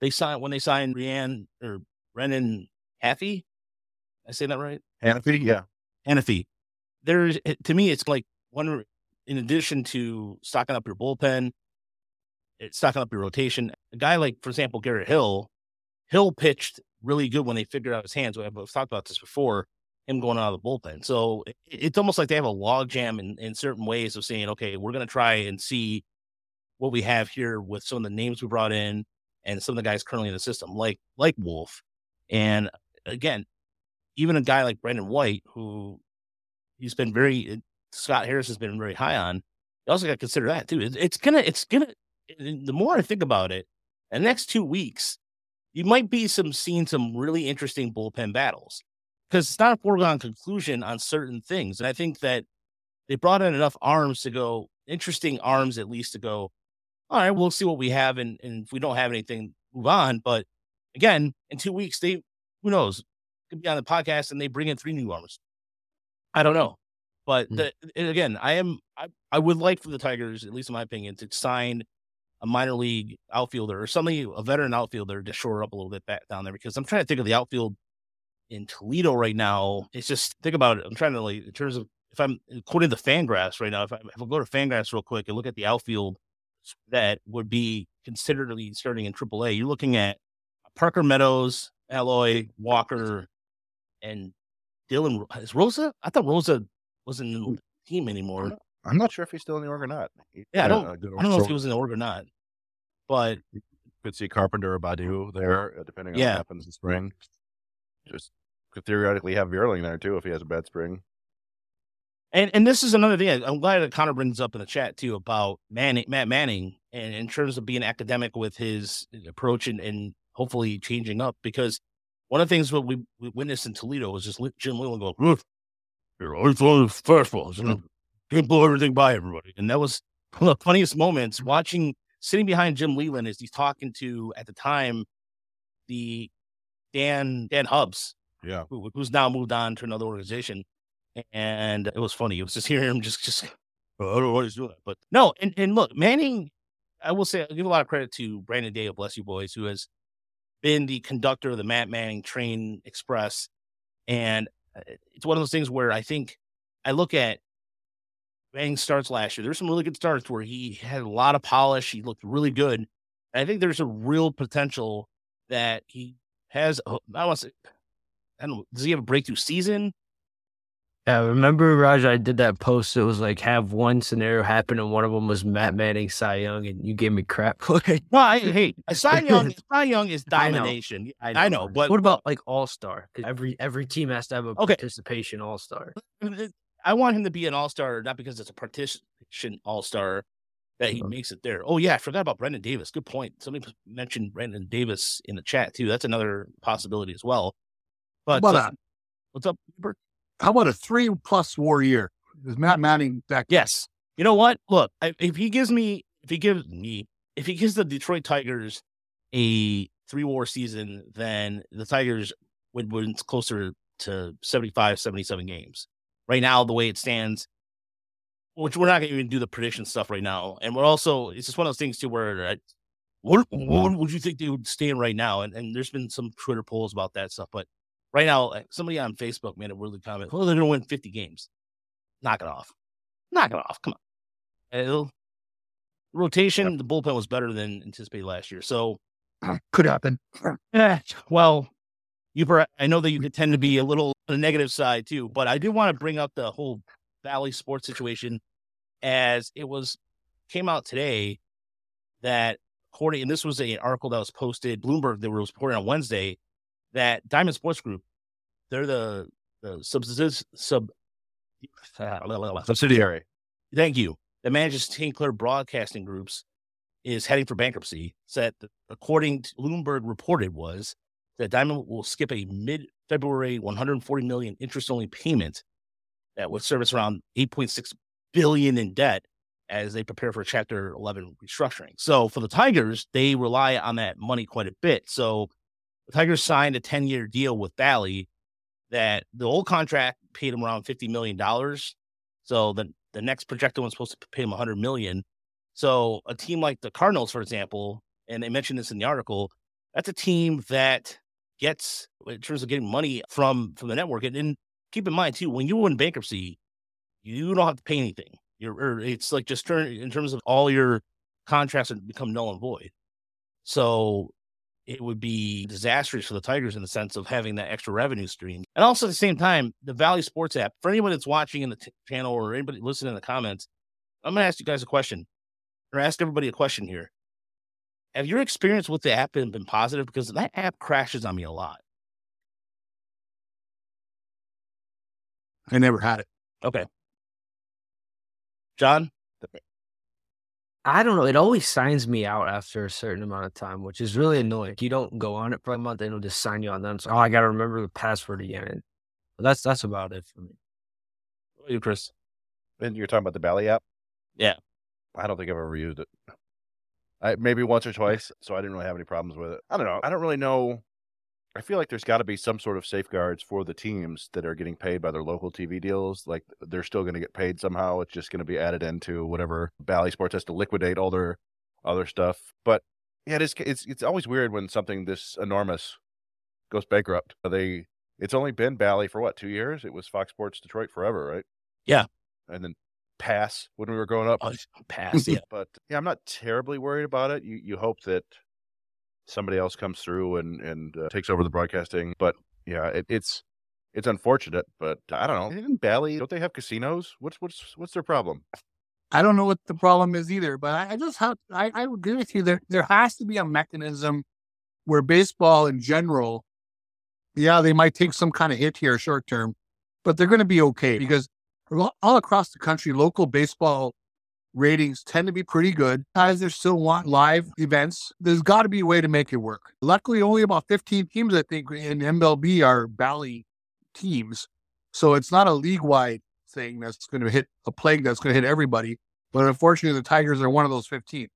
[SPEAKER 1] they signed when they signed Rian or Brennan Haffey. I say that right?
[SPEAKER 3] Hanifee, yeah.
[SPEAKER 1] Hanifee. There's eh, to me, it's like one in addition to stocking up your bullpen, it's stocking up your rotation. A guy like, for example, Garrett Hill, Hill pitched really good when they figured out his hands. We've talked about this before, him going out of the bullpen. So it's almost like they have a logjam in, in certain ways of saying, okay, we're going to try and see what we have here with some of the names we brought in and some of the guys currently in the system, like like Wolf. And again, even a guy like Brendan White, who he's been very eh, Scott Harris has been very high on. You also got to consider that too. it's gonna, it's gonna. The more I think about it, the next two weeks, you might be some seeing some really interesting bullpen battles because it's not a foregone conclusion on certain things. And I think that they brought in enough arms to go interesting arms at least to go all right, we'll see what we have. And, and if we don't have anything, move on. But again, in two weeks, they, who knows, could be on the podcast and they bring in three new arms. I don't know. But mm. the, again, I am, I, I would like for the Tigers, at least in my opinion, to sign a minor league outfielder or somebody, a veteran outfielder to shore up a little bit back down there because I'm trying to think of the outfield in Toledo right now. It's just think about it. I'm trying to like in terms of if I'm quoting the Fangraphs right now. If I, if I go to Fangraphs real quick and look at the outfield that would be considered be starting in AAA. You're looking at Parker Meadows, Alloy, Walker, and Dylan. Is Rosa? I thought Rosa wasn't in the team anymore.
[SPEAKER 3] I'm not sure if he's still in the org or not.
[SPEAKER 1] Yeah, I don't. I don't know if he was in the org or not. But
[SPEAKER 3] could see Carpenter or Baddoo there, uh, depending on yeah. what happens in spring. Just could theoretically have Vierling there too if he has a bad spring.
[SPEAKER 1] And and this is another thing. I'm glad that Connor brings up in the chat too about Manning, Matt Manning, and in terms of being academic with his uh, approach and, and hopefully changing up. Because one of the things what we, we witnessed in Toledo was just Jim Leyland go, "Look, you're always throwing fastballs, and can't blow everything by everybody." And that was <laughs> one of the funniest moments mm-hmm. watching sitting behind Jim Leyland as he's talking to at the time the Dan Dan Hubbs,
[SPEAKER 3] yeah,
[SPEAKER 1] who, who's now moved on to another organization and it was funny. It was just hearing him just just I don't know what he's doing. But no, and, and look, Manning, I will say I give a lot of credit to Brandon Day of Bless You Boys, who has been the conductor of the Matt Manning Train Express. And uh, it's one of those things where I think I look at Manning starts last year. There's some really good starts where he had a lot of polish. He looked really good. And I think there's a real potential that he has. I want to say, I don't know, does he have a breakthrough season?
[SPEAKER 4] Yeah, remember Raj? I did that post. It was like have one scenario happen, and one of them was Matt Manning, Cy Young, and you gave me crap. <laughs>
[SPEAKER 1] Okay, no, I hey, Cy <laughs> Young, Cy Young is domination. <laughs> I know, I know, but
[SPEAKER 4] what about like All Star? Because every every team has to have a okay. participation All Star.
[SPEAKER 1] I want him to be an All Star, not because it's a participation All Star that he makes it there. Oh yeah, I forgot about Brendan Davis. Good point. Somebody mentioned Brendan Davis in the chat too. That's another possibility as well. But uh, what's up, Bert?
[SPEAKER 2] How about a three plus war year? Is Matt Manning back?
[SPEAKER 1] Yes. You know what? Look, if he gives me, if he gives me, if he gives the Detroit Tigers a three war season, then the Tigers would win closer to 75, 77 games. Right now, the way it stands, which we're not going to even do the prediction stuff right now. And we're also, it's just one of those things too where, uh, what, what would you think they would stand right now? And, and there's been some Twitter polls about that stuff. But right now, somebody on Facebook made a really comment, oh, they're going to win 50 games. Knock it off. Knock it off. Come on. It'll- rotation, the bullpen was better than anticipated last year. So, <clears throat>
[SPEAKER 2] Could happen. <clears throat>
[SPEAKER 1] eh, well, you, I know that you tend to be a little on the negative side too, but I do want to bring up the whole Bally sports situation as it was came out today that according, and this was an article that was posted, Bloomberg, that was reporting on Wednesday, that Diamond Sports Group, they're the, the sub, sub, <laughs>
[SPEAKER 3] Subsidiary.
[SPEAKER 1] thank you, that manages. Clair Broadcasting Groups is heading for bankruptcy. Said according to Bloomberg reported was that Diamond will skip a mid-February 140 million interest-only payment that would service around 8.6 billion in debt as they prepare for Chapter 11 restructuring. So for the Tigers, they rely on that money quite a bit. So the Tigers signed a 10-year deal with Bally that the old contract paid him around 50 million dollars. So the the next projected one's supposed to pay them 100 million. So a team like the Cardinals, for example, and they mentioned this in the article, that's a team that gets in terms of getting money from from the network. And, and keep in mind too, when you win bankruptcy, you don't have to pay anything. You're it's like just turn in terms of all your contracts become null and void. So it would be disastrous for the Tigers in the sense of having that extra revenue stream. And also at the same time, the Bally Sports app, for anybody that's watching in the t- channel or anybody listening in the comments, I'm going to ask you guys a question or ask everybody a question here. Have your experience with the app been, been positive? Because that app crashes on me a lot.
[SPEAKER 2] I never had it.
[SPEAKER 1] Okay. John?
[SPEAKER 4] I don't know. It always signs me out after a certain amount of time, which is really annoying. You don't go on it for a month, and it'll just sign you on. Then so, oh, I got to remember the password again. But that's that's about it for me.
[SPEAKER 1] What about you, Chris?
[SPEAKER 3] And you're talking about the Bally app?
[SPEAKER 1] Yeah.
[SPEAKER 3] I don't think I've ever used it. I maybe once or twice, so I didn't really have any problems with it. I don't know. I don't really know. I feel like there's got to be some sort of safeguards for the teams that are getting paid by their local TV deals. Like they're still going to get paid somehow. It's just going to be added into whatever Bally Sports has to liquidate all their other stuff. But yeah, it is, it's it's always weird when something this enormous goes bankrupt. Uh, they it's only been Bally for what two years? It was Fox Sports Detroit forever, right?
[SPEAKER 1] Yeah.
[SPEAKER 3] and then Pass when we were growing up.
[SPEAKER 1] Oh, pass. Yeah.
[SPEAKER 3] But yeah, I'm not terribly worried about it. You you hope that somebody else comes through and and uh, takes over the broadcasting. But yeah, it, it's it's unfortunate. But I don't know. In Bally, don't they have casinos? What's what's what's their problem?
[SPEAKER 2] I don't know what the problem is either, but I, I just have I, I agree with you. There there has to be a mechanism where baseball in general, yeah, they might take some kind of hit here short term, but they're going to be okay because all across the country, local baseball ratings tend to be pretty good. Guys, they still want live events. There's got to be a way to make it work. Luckily, only about 15 teams, I think, in MLB are Bally teams. So it's not a league wide thing that's going to hit a plague that's going to hit everybody. But unfortunately, the Tigers are one of those 15.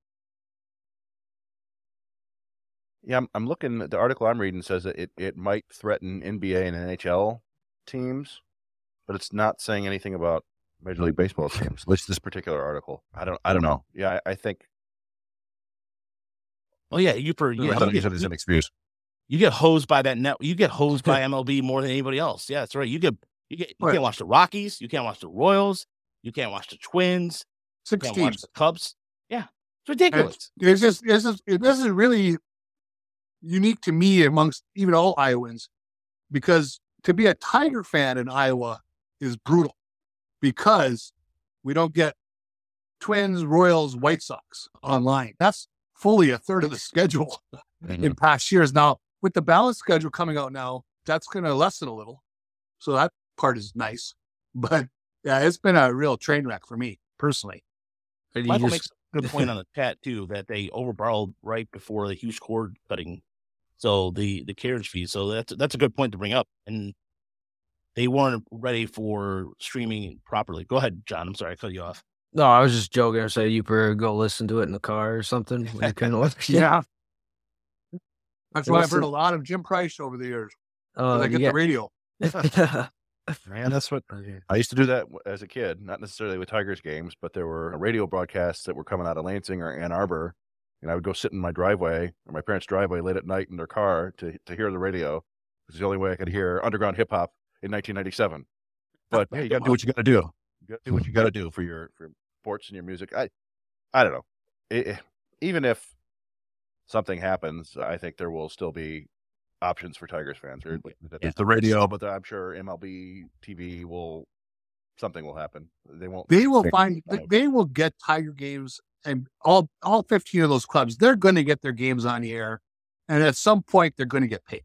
[SPEAKER 3] Yeah, I'm, I'm looking. The article I'm reading says that it, it might threaten NBA and NHL teams, but it's not saying anything about Major League Baseball <laughs> teams. Least this particular article. I don't. I don't know. Yeah, I, I think.
[SPEAKER 1] Oh yeah, you per
[SPEAKER 3] Yeah,
[SPEAKER 1] you,
[SPEAKER 3] you
[SPEAKER 1] get,
[SPEAKER 3] an excuse.
[SPEAKER 1] you get hosed by that net. You get hosed by <laughs> MLB more than anybody else. Yeah, that's right. You get you get you
[SPEAKER 2] Right.
[SPEAKER 1] can't watch the Rockies. You can't watch the Royals. You can't watch the Twins. You
[SPEAKER 2] Six
[SPEAKER 1] can't watch
[SPEAKER 2] teams.
[SPEAKER 1] the Cubs. Yeah, it's ridiculous.
[SPEAKER 2] It's just, it's just, this is really unique to me amongst even all Iowans because to be a Tiger fan in Iowa is brutal because we don't get Twins, Royals, White Sox online. That's fully a third of the schedule mm-hmm. in past years. Now, with the balanced schedule coming out now, that's going to lessen a little. So that part is nice. But yeah, it's been a real train wreck for me personally.
[SPEAKER 4] And you
[SPEAKER 1] Michael
[SPEAKER 4] just-
[SPEAKER 1] makes a good point on the chat too that they overborrowed right before the huge cord cutting, so the the carriage fee. So that's that's a good point to bring up. And they weren't ready for streaming properly. Go ahead, John. I'm sorry I cut you off.
[SPEAKER 4] No, I was just joking. I said you better go listen to it in the car or something. when you couldn't listen. <laughs> <laughs>
[SPEAKER 2] Yeah. That's why I've heard a lot of Jim Price over the years. 'cause
[SPEAKER 4] Uh,
[SPEAKER 2] I get
[SPEAKER 4] yeah.
[SPEAKER 2] the radio. <laughs>
[SPEAKER 3] Man, that's what I used to do that as a kid, not necessarily with Tigers games, but there were radio broadcasts that were coming out of Lansing or Ann Arbor, and I would go sit in my driveway or my parents' driveway late at night in their car to to hear the radio. It's the only way I could hear underground hip hop in 1997. But yeah, you got to do what hmm. you got to do. You got to do what you got to do for your for your sports and your music. I I don't know. It- it- even if something happens, I think there will still be options for Tigers fans. Or,
[SPEAKER 1] Yeah.
[SPEAKER 3] There's the radio, but I'm sure MLB TV will something will happen. They won't.
[SPEAKER 2] They will find
[SPEAKER 3] Right.
[SPEAKER 2] they will get Tiger games and all all 15 of those clubs, they're going to get their games on the air. And at some point they're going to get paid.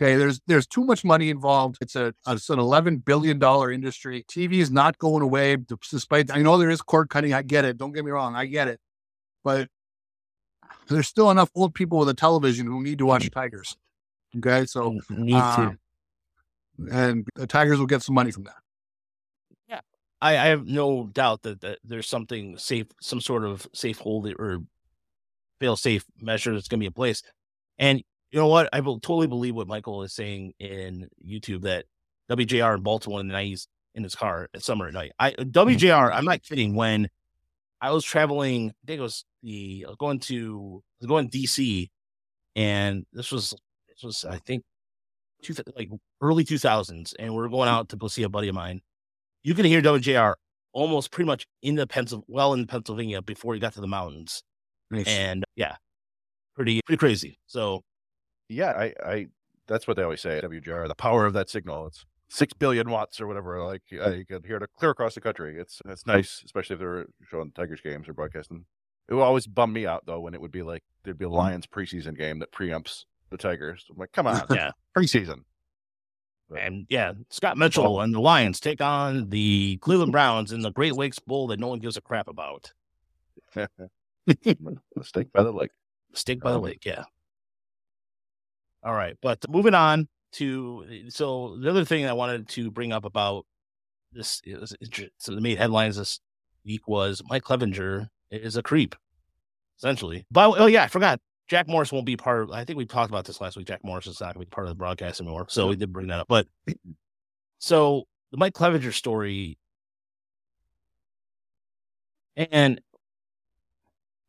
[SPEAKER 2] Okay, there's there's too much money involved. It's a it's an 11 billion dollar industry. TV is not going away despite I know there is cord cutting. I get it. Don't get me wrong. I get it. But there's still enough old people with a television who need to watch Tigers. Okay, so
[SPEAKER 4] Need
[SPEAKER 2] um,
[SPEAKER 4] to.
[SPEAKER 2] and the Tigers will get some money from that.
[SPEAKER 1] I, I have no doubt that, that there's something safe, some sort of safe hold or fail safe measure that's going to be in place. And you know what? I will totally believe what Michael is saying in YouTube that WJR in Baltimore in the 90s in his car at summer at night. I uh, mm-hmm. WJR, I'm not kidding. When I was traveling, I think it was the I was going to I was going to DC, and this was this was I think two, like early 2000s, and we are going mm-hmm. out to go see a buddy of mine you can hear WJR almost pretty much in the Pencil, well in Pennsylvania before you got to the mountains, and yeah, pretty pretty crazy. So
[SPEAKER 3] Yeah, I, I that's what they always say. WJR, the power of that signal. It's six billion watts or whatever. Like uh, you could hear it clear across the country. It's it's nice, especially if they're showing Tigers games or broadcasting. It would always bum me out though when it would be like there'd be a Lions preseason game that preempts the Tigers. I'm like, come on,
[SPEAKER 1] yeah, <laughs>
[SPEAKER 3] preseason.
[SPEAKER 1] and yeah, Scott Mitchell and the Lions take on the Cleveland Browns in the Great Lakes Bowl that no one gives a crap about. <laughs>
[SPEAKER 3] Mistake by the lake.
[SPEAKER 1] Stake by the lake, yeah. All right, but moving on to eh, so the other thing I wanted to bring up about this is so the main headlines this week was Mike Clevinger is a creep, essentially. But oh yeah, I forgot. Jack Morris won't be part of. I think we talked about this last week. Jack Morris is not going to be part of the broadcast anymore, so we did bring that up. But so the Mike Clevinger story, and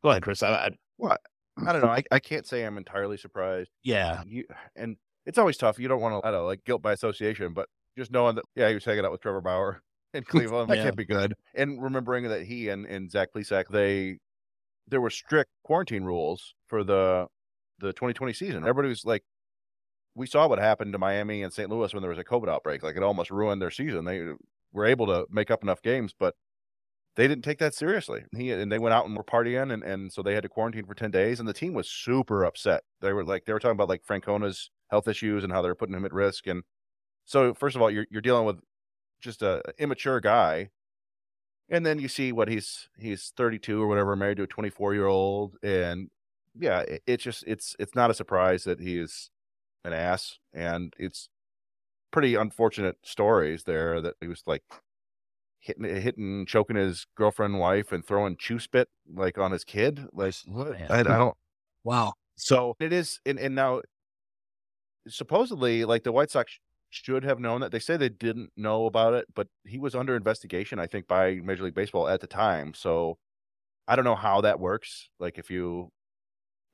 [SPEAKER 1] go ahead, Chris. I, I,
[SPEAKER 3] I don't know. I, I can't say I'm entirely surprised.
[SPEAKER 1] yeah,
[SPEAKER 3] You and it's always tough. You don't want to, I don't know, like guilt by association, but just knowing that, yeah, he was hanging out with Trevor Bauer <laughs> in <laughs> Cleveland, that
[SPEAKER 1] Yeah.
[SPEAKER 3] can't be good. And remembering that he and, and Zach Plesac, they, there were strict quarantine rules for the, the 2020 season. Everybody was like, we saw what happened to Miami and St. Louis when there was a COVID outbreak. Like it almost ruined their season. They uh, were able to make up enough games, but they didn't take that seriously. He and they went out and were partying, and, and so they had to quarantine for ten days. And the team was super upset. They were like they were talking about like Francona's health issues and how they're putting him at risk. And so first of all, you're you're dealing with just a immature guy, and then you see what he's he's 32 or whatever, married to a 24 year old, and yeah, it, it's just it's it's not a surprise that he is an ass, and it's pretty unfortunate stories there that he was like hitting eh, hitting choking his girlfriend wife and throwing chew spit like on his kid like what? I, I don't
[SPEAKER 2] Wow.
[SPEAKER 3] so it is and, and now supposedly like the white sox should have known that. They say they didn't know about it but he was under investigation i think by major league baseball at the time so i don't know how that works like if you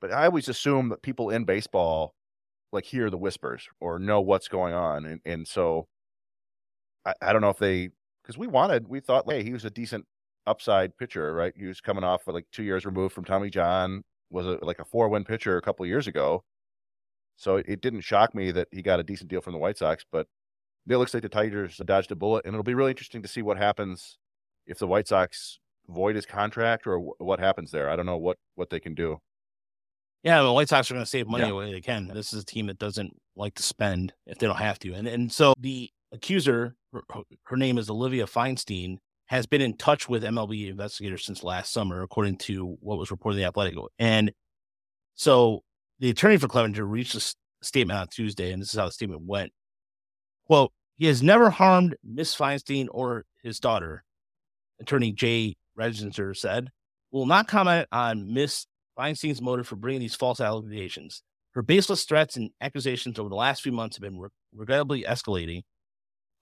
[SPEAKER 3] but i always assume that people in baseball like hear the whispers or know what's going on and, and so I, I don't know if they because we wanted we thought hey he was a decent upside pitcher right he was coming off of like two years removed from tommy john was a, like a four win pitcher a couple of years ago so it, didn't shock me that he got a decent deal from the white sox but it looks like the tigers dodged a bullet and it'll be really interesting to see what happens if the white sox void his contract or wh- what happens there i don't know what what they can do
[SPEAKER 1] Yeah, the White Sox are going to save money
[SPEAKER 3] Yeah.
[SPEAKER 1] the way they can. This is a team that doesn't like to spend if they don't have to. And and so the accuser, her, name is Olivia Finestead, has been in touch with MLB investigators since last summer, according to what was reported in the Athletic. And so the attorney for Clevinger reached a statement on Tuesday, and this is how the statement went. Quote, He has never harmed Miss Finestead or his daughter, attorney Jay Reisinger said. Will not comment on Miss Finestead's motive for bringing these false allegations. Her baseless threats and accusations over the last few months have been re- regrettably escalating,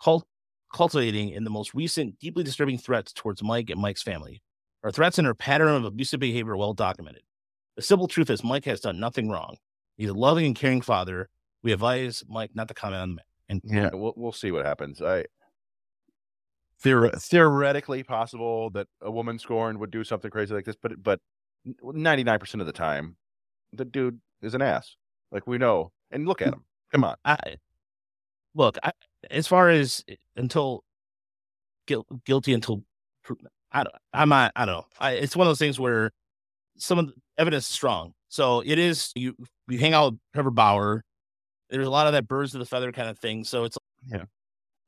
[SPEAKER 1] cult- cultivating in the most recent, deeply disturbing threats towards Mike and Mike's family. Her threats and her pattern of abusive behavior are well documented. The simple truth is, Mike has done nothing wrong. He's a loving and caring father. We advise Mike not to comment on the matter. And
[SPEAKER 3] Yeah, we'll we'll see what happens. I theor- theoretically possible that a woman scorned would do something crazy like this, but but ninety nine percent of the time, the dude is an ass. Like we know, and look at him. Come on.
[SPEAKER 1] I look I, as far as eh, until guil- guilty until I don't, I'm not I don't know. I, it's one of those things where some of the evidence is strong. So it is you you hang out with Trevor Bauer. There's a lot of that birds of the feather kind of thing. So it's yeah.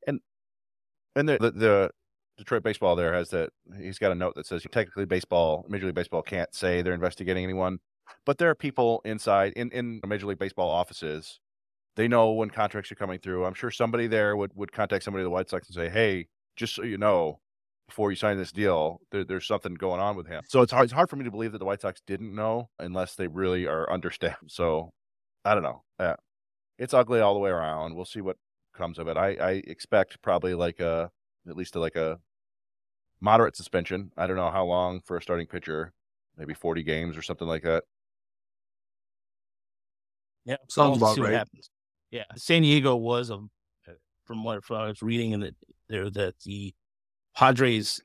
[SPEAKER 3] And, And the, the the Detroit baseball there has that. He's got a note that says technically baseball, Major League Baseball can't say they're investigating anyone, but there are people inside in in Major League Baseball offices. They know when contracts are coming through. I'm sure somebody there would would contact somebody at the White Sox and say, "Hey, just so you know, before you sign this deal, there, there's something going on with him." So it's hard, it's hard for me to believe that the White Sox didn't know unless they really are understaffed. <laughs> So I don't know. Yeah, it's ugly all the way around. We'll see what comes of it. I, I expect probably like a at least like a moderate suspension. I don't know how long for a starting pitcher, maybe 40 games or something like that.
[SPEAKER 1] yeah,
[SPEAKER 2] Sounds
[SPEAKER 1] we'll
[SPEAKER 2] about
[SPEAKER 1] see what
[SPEAKER 2] right.
[SPEAKER 1] happens. Yeah, San Diego was a from what I was reading in the there that the Padres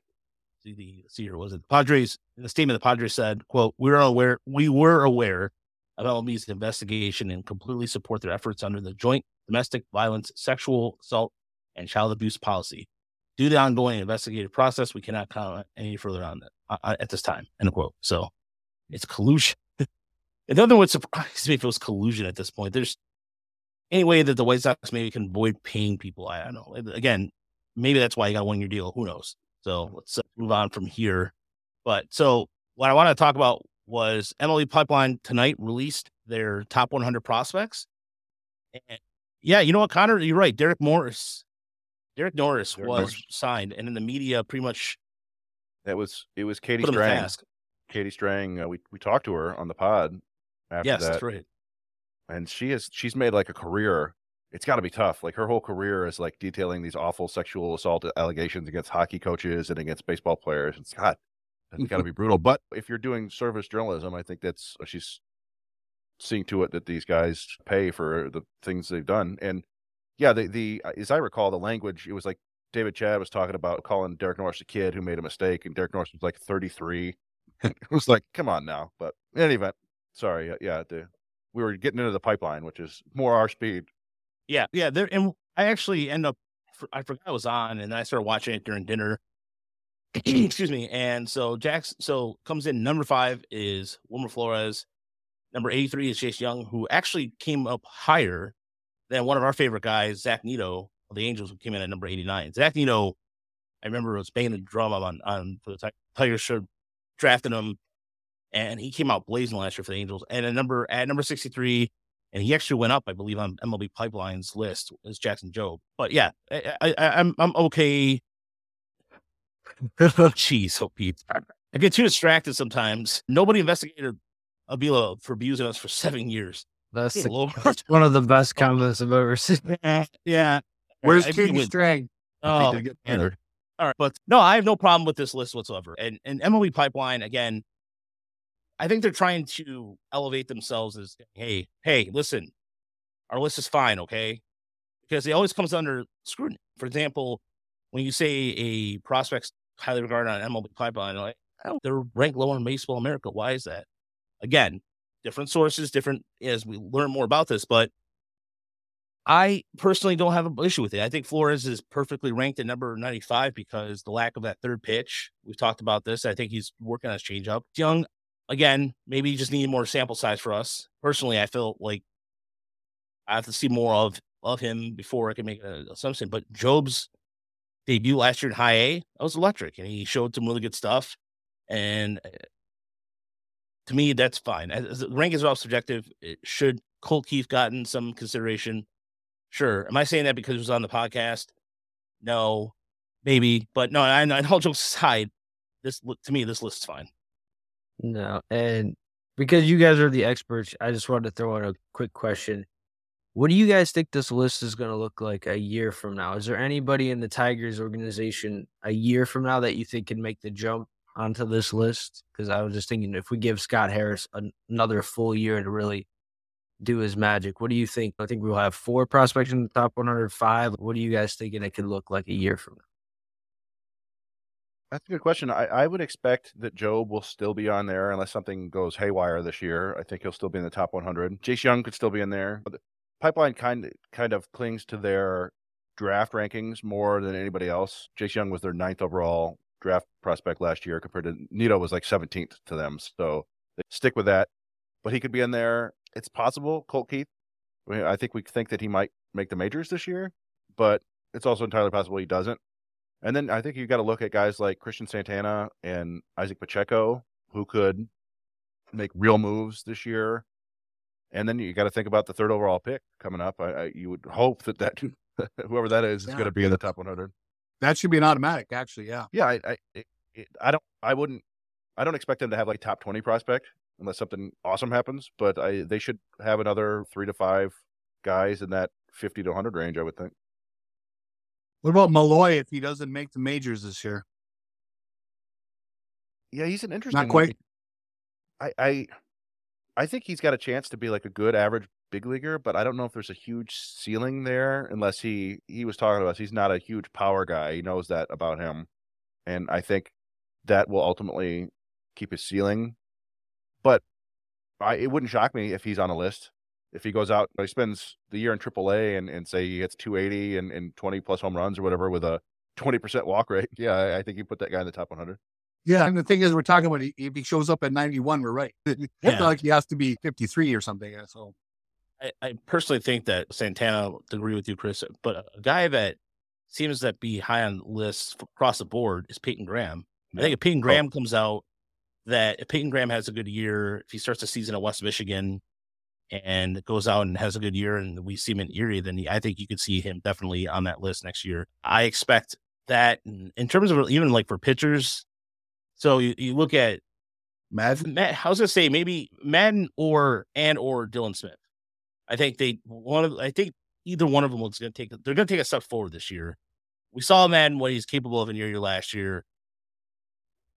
[SPEAKER 1] the, the see was it? The Padres in the statement the Padres said quote we were aware we were aware of LMB's investigation and completely support their efforts under the joint domestic violence sexual assault and child abuse policy. Due to the ongoing investigative process we cannot comment any further on that uh, at this time end quote. So it's collusion. <laughs> Another would surprise me if it was collusion at this point there's any way that the White Sox maybe can avoid paying people. I don't know. Again, maybe that's why you got one year deal. Who knows? So let's uh, move on from here. But so what I want to talk about was MLB Pipeline tonight released their top 100 prospects. And yeah, you know what, Connor, you're right. Derek Morris, Derek Norris
[SPEAKER 3] Derek
[SPEAKER 1] was
[SPEAKER 3] Norris.
[SPEAKER 1] signed, and in the media pretty much
[SPEAKER 3] That was it was Katie
[SPEAKER 1] put him to
[SPEAKER 3] Strang. Katie Strang. Uh, we we talked to her on the pod after
[SPEAKER 1] Yes,
[SPEAKER 3] that,
[SPEAKER 1] that's right.
[SPEAKER 3] And she is she's made like a career. It's got to be tough. Like her whole career is like detailing these awful sexual assault allegations against hockey coaches and against baseball players. It's got it's got to be brutal. But if you're doing service journalism, I think that's uh, she's seeing to it that these guys pay for the things they've done. And yeah, the the uh, as I recall, the language it was like David Chadd was talking about calling Derek Norris a kid who made a mistake, and Derek Norris was like 33. <laughs> it was like, come on now. But in any event, sorry, yeah, the, we were getting into the pipeline, which is more our speed.
[SPEAKER 1] Yeah, yeah. There and I actually end up. I forgot I was on, and I started watching it during dinner. <clears throat> Excuse me. And so Jax so comes in number five is Wilmer Flores. Number eighty three is Jace Jung, who actually came up higher than one of our favorite guys, Zach Neto of the Angels, who came in at number eighty nine. Zach Neto, I remember was banging the drum on on for the Ti- Tigers show, drafting him, and he came out blazing last year for the Angels. And a number at number sixty three and he actually went up, I believe, on MLB Pipeline's list is Jackson Jobe. But yeah, I, I, I'm I'm okay. <laughs> Jeez, oh Pete, I get too distracted sometimes. Nobody investigated Avila for abusing us for seven years.
[SPEAKER 4] That's the-
[SPEAKER 1] Lord. <laughs>
[SPEAKER 4] one of the best comments I've ever seen. <laughs>
[SPEAKER 1] yeah.
[SPEAKER 2] Where's
[SPEAKER 1] I
[SPEAKER 2] Katie Strang?
[SPEAKER 1] Oh, All right, but no, I have no problem with this list whatsoever. And and MLB Pipeline again, I think they're trying to elevate themselves as hey, hey, listen, our list is fine, okay? Because it always comes under scrutiny. For example, when you say a prospect's highly regarded on MLB Pipeline, like oh, they're ranked lower in baseball America. Why is that? Again, different sources, different as we learn more about this, but I personally don't have an issue with it. I think Flores is perfectly ranked at number 95 because the lack of that third pitch. We've talked about this. I think he's working on his changeup. Jung, again, maybe he just need more sample size for us. Personally, I feel like I have to see more of of him before I can make an assumption. But Jobe's debut last year in high A, that was electric, and he showed some really good stuff. And uh, to me, that's fine. As, the rank is all subjective. It should Colt Keith gotten some consideration? Sure. Am I saying that because it was on the podcast? No, maybe, but no. I, I <laughs> all jokes aside, this to me, this list is fine.
[SPEAKER 4] No, and because you guys are the experts, I just wanted to throw in a quick question. What do you guys think this list is going to look like a year from now? Is there anybody in the Tigers organization a year from now that you think can make the jump onto this list? Because I was just thinking if we give Scott Harris an, another full year to really do his magic, what do you think? I think we'll have four prospects in the top 105. What do you guys thinking it could look like a year from now?
[SPEAKER 3] That's a good question. I, I would expect that Jobe will still be on there unless something goes haywire this year. I think he'll still be in the top 100. Jace Jung could still be in there. The pipeline kind kind of clings to their draft rankings more than anybody else. Jace Jung was their ninth overall draft prospect last year compared to Neto was like 17th to them. So they stick with that. But he could be in there. It's possible. Colt Keith. I think we think that he might make the majors this year, but it's also entirely possible he doesn't. And then I think you got to look at guys like Cristian Santana and Izaac Pacheco, who could make real moves this year. And then you got to think about the third overall pick coming up. I, I you would hope that that <laughs> whoever that is yeah. is going to be in the top 100.
[SPEAKER 2] That should be an automatic, actually. Yeah.
[SPEAKER 3] Yeah. I I, it, it, I don't I wouldn't I don't expect them to have like top 20 prospect unless something awesome happens. But I they should have another three to five guys in that 50 to 100 range. I would think.
[SPEAKER 2] What about Malloy if he doesn't make the majors this year?
[SPEAKER 3] Yeah, he's an interesting.
[SPEAKER 2] Not quite.
[SPEAKER 3] I, I, I think he's got a chance to be like a good average big leaguer, but I don't know if there's a huge ceiling there unless he he was talking to us. He's not a huge power guy. He knows that about him, and I think that will ultimately keep his ceiling. But I, it wouldn't shock me if he's on a list if he goes out, he spends the year in AAA and, and say he hits 280 and, and 20 plus home runs or whatever with a 20% walk rate. <laughs> Yeah, I, I think you put that guy in the top 100.
[SPEAKER 2] Yeah, and the thing is, we're talking about if he shows up at 91, we're right. <laughs> It's yeah. not like he has to be 53 or something. Uh, so,
[SPEAKER 1] I, I personally think that Santana, to agree with you, Chris, but a guy that seems to be high on lists across the board is Peyton Graham. Yeah. I think if Peyton oh. Graham oh. comes out, that if Peyton Graham has a good year, if he starts the season at West Michigan, and goes out and has a good year and we see him in Erie, then I think you could see him definitely on that list next year. I expect that in, in terms of even like for pitchers. So you, you look at
[SPEAKER 2] Madden.
[SPEAKER 1] Matt, I was gonna say maybe Madden or and or Dylan Smith. I think they one of I think either one of them is gonna take they're gonna take a step forward this year. We saw Madden what he's capable of in year last year.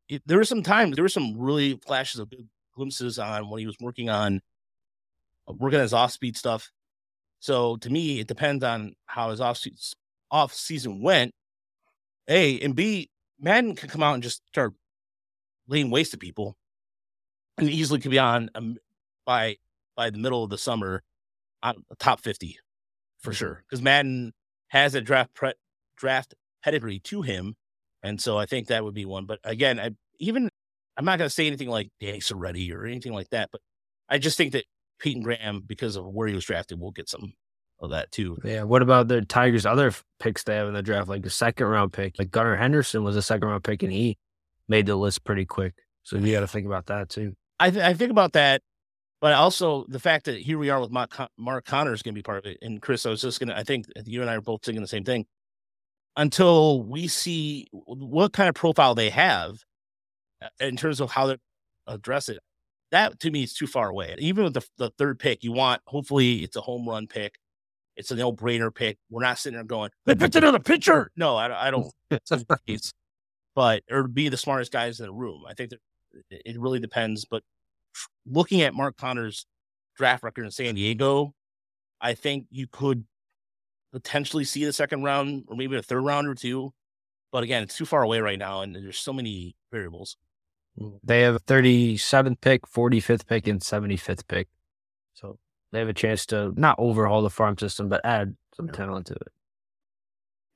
[SPEAKER 1] It, there were some times there were some really flashes of good glimpses on when he was working on working on his off speed stuff. So to me, it depends on how his off off season went. A and B, Madden can come out and just start laying waste to people, and easily could be on um, by by the middle of the summer on the top fifty for mm-hmm. sure. Because Madden has a draft pre- draft pedigree to him, and so I think that would be one. But again, I even I'm not going to say anything like Danny Serretti or anything like that, but I just think that Peyton Graham, because of where he was drafted, We'll get some of that too.
[SPEAKER 4] Yeah. What about the Tigers' other picks they have in the draft, like the second round pick? Like Gunnar Henderson was a second round pick, and he made the list pretty quick. So you got to think about that too.
[SPEAKER 1] I th- I think about that, but also the fact that here we are with Mark, Con- Mark Conner is going to be part of it. And Chris, I was just going to, I think you and I are both thinking the same thing. Until we see what kind of profile they have uh, in terms of how they address it, that to me is too far away. Even with the, the third pick, you want hopefully it's a home run pick. It's a no brainer pick. We're not sitting there going, they picked another pitcher. No, I, I don't. <laughs> but or be the smartest guys in the room. I think that it really depends. But looking at Mark Conner's draft record in San Diego, I think you could potentially see the second round or maybe a third round or two. But again, it's too far away right now, and there's so many variables.
[SPEAKER 4] They have 37th pick, 45th pick, and 75th pick. So they have a chance to not overhaul the farm system, but add some yeah. talent to it.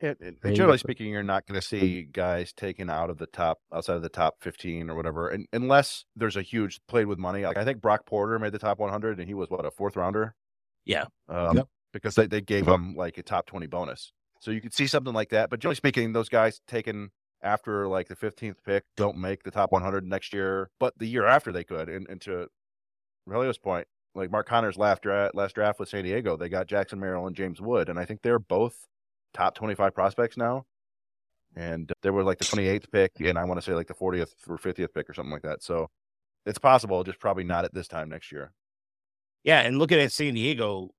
[SPEAKER 3] It, it, generally speaking, you're not going to see guys taken out of the top, outside of the top 15 or whatever, and, unless there's a huge played with money. Like I think Brock Porter made the top 100, and he was what a fourth rounder.
[SPEAKER 1] Yeah,
[SPEAKER 3] um, yep. because they, they gave him like a top 20 bonus. So you could see something like that. But generally speaking, those guys taken after like the 15th pick don't make the top 100 next year, but the year after they could. And, and to Relio's point, like Mark Conner's last draft, last draft with San Diego, they got Jackson Merrill and James Wood, and I think they're both top 25 prospects now. and they were like the 28th pick, and I want to say like the 40th or 50th pick or something like that. So it's possible, just probably not at this time next year.
[SPEAKER 1] Yeah, and looking at San Diego,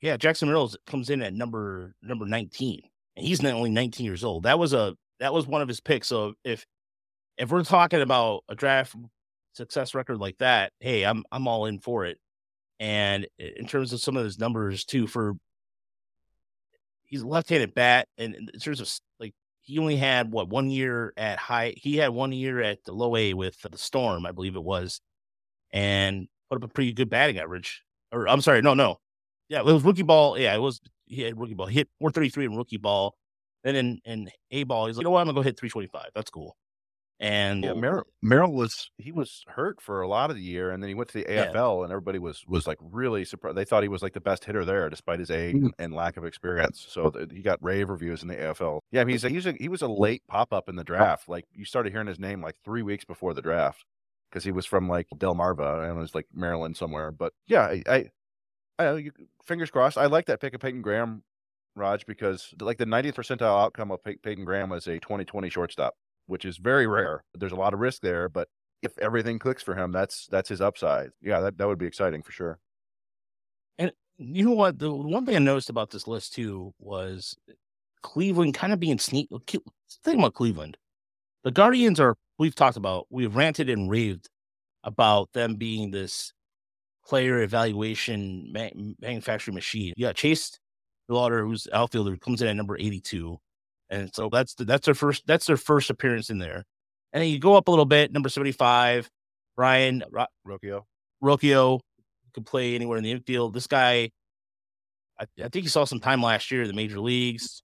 [SPEAKER 1] yeah, Jackson Merrill comes in at number number 19, and he's not only 19 years old. That was a that was one of his picks. So if if we're talking about a draft success record like that, hey, I'm I'm all in for it. And in terms of some of his numbers too, for he's a left-handed bat, and in terms of like he only had what one year at high. He had one year at the low A with the Storm, I believe it was, and put up a pretty good batting average. Or I'm sorry, no, no, yeah, it was rookie ball. Yeah, it was he had rookie ball. He hit 433 in rookie ball. Then in in A ball, he's like, you know what, I'm gonna go hit 325. That's cool. And
[SPEAKER 3] yeah, Merrill, Merrill was he was hurt for a lot of the year, and then he went to the AFL, yeah. and everybody was was like really surprised. They thought he was like the best hitter there, despite his age mm-hmm. and lack of experience. So th- he got rave reviews in the AFL. Yeah, I mean, he's a, he's a, he was a late pop up in the draft. Like you started hearing his name like three weeks before the draft because he was from like Delmarva and it was like Maryland somewhere. But yeah, I, I, I you, fingers crossed. I like that pick of Peyton Graham, Raj, because like the 90th percentile outcome of Pey- Peyton Graham was a 2020 shortstop which is very rare. There's a lot of risk there, but if everything clicks for him, that's that's his upside. Yeah, that, that would be exciting for sure.
[SPEAKER 1] And you know what? The one thing I noticed about this list too was Cleveland kind of being sneak. Think about Cleveland. The Guardians are we've talked about. We've ranted and raved about them being this player evaluation manufacturing machine. Yeah, Chase Lauder, who's outfielder, comes in at number 82. And so that's the, that's their first that's their first appearance in there. And then you go up a little bit, number 75, Ryan Ro-
[SPEAKER 3] Rocchio.
[SPEAKER 1] Rocchio could play anywhere in the infield. This guy, I, I think he saw some time last year in the major leagues.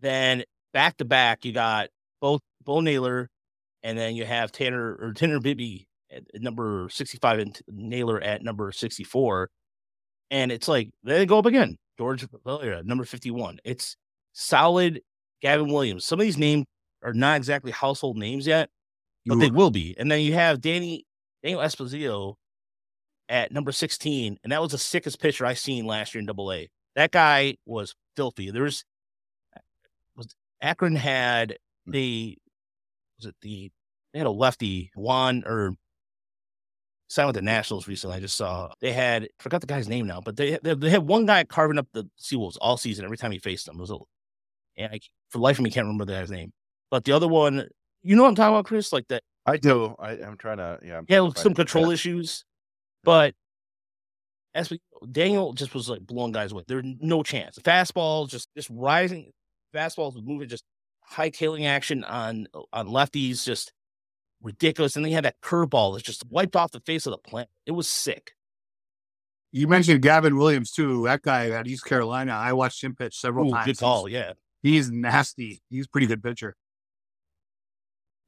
[SPEAKER 1] Then back to back, you got both Bo Naylor, and then you have Tanner or Tanner Bibee at number 65 and Naylor at number 64. And it's like, they go up again. George Valera, number 51. It's solid Gavin Williams. Some of these names are not exactly household names yet, but Ooh. they will be. And then you have Danny Daniel Espino at number 16, and that was the sickest pitcher I seen last year in Double A. That guy was filthy. There was was Akron had hmm. the was it the they had a lefty Juan or signed with the Nationals recently. I just saw they had forgot the guy's name now, but they they, they had one guy carving up the Seawolves all season every time he faced them. It was a and I, for life of me, can't remember the guy's name. But the other one, you know what I'm talking about, Chris? Like that.
[SPEAKER 3] I do. I, am trying to. Yeah. I'm
[SPEAKER 1] yeah, some control that. issues, but as we, Daniel just was like blowing guys away. There's no chance. Fastball just just rising. Fastballs moving, just high-tailing action on on lefties, just ridiculous. And they had that curveball that just wiped off the face of the plant. It was sick.
[SPEAKER 2] You mentioned Gavin Williams too. That guy at East Carolina. I watched him pitch several
[SPEAKER 1] Ooh,
[SPEAKER 2] times.
[SPEAKER 1] Good call. Yeah.
[SPEAKER 2] He's nasty. He's pretty good pitcher.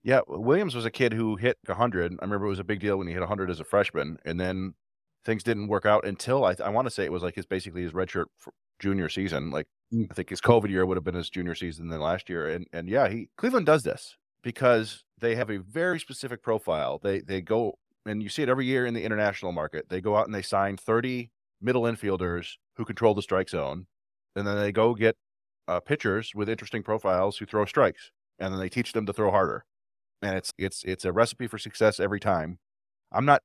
[SPEAKER 3] Yeah, Williams was a kid who hit 100. I remember it was a big deal when he hit 100 as a freshman, and then things didn't work out until I, I want to say it was like his basically his redshirt junior season. Like mm. I think his COVID year would have been his junior season than last year. And and yeah, he Cleveland does this because they have a very specific profile. They they go and you see it every year in the international market. They go out and they sign 30 middle infielders who control the strike zone, and then they go get uh, pitchers with interesting profiles who throw strikes, and then they teach them to throw harder. And it's it's it's a recipe for success every time. I'm not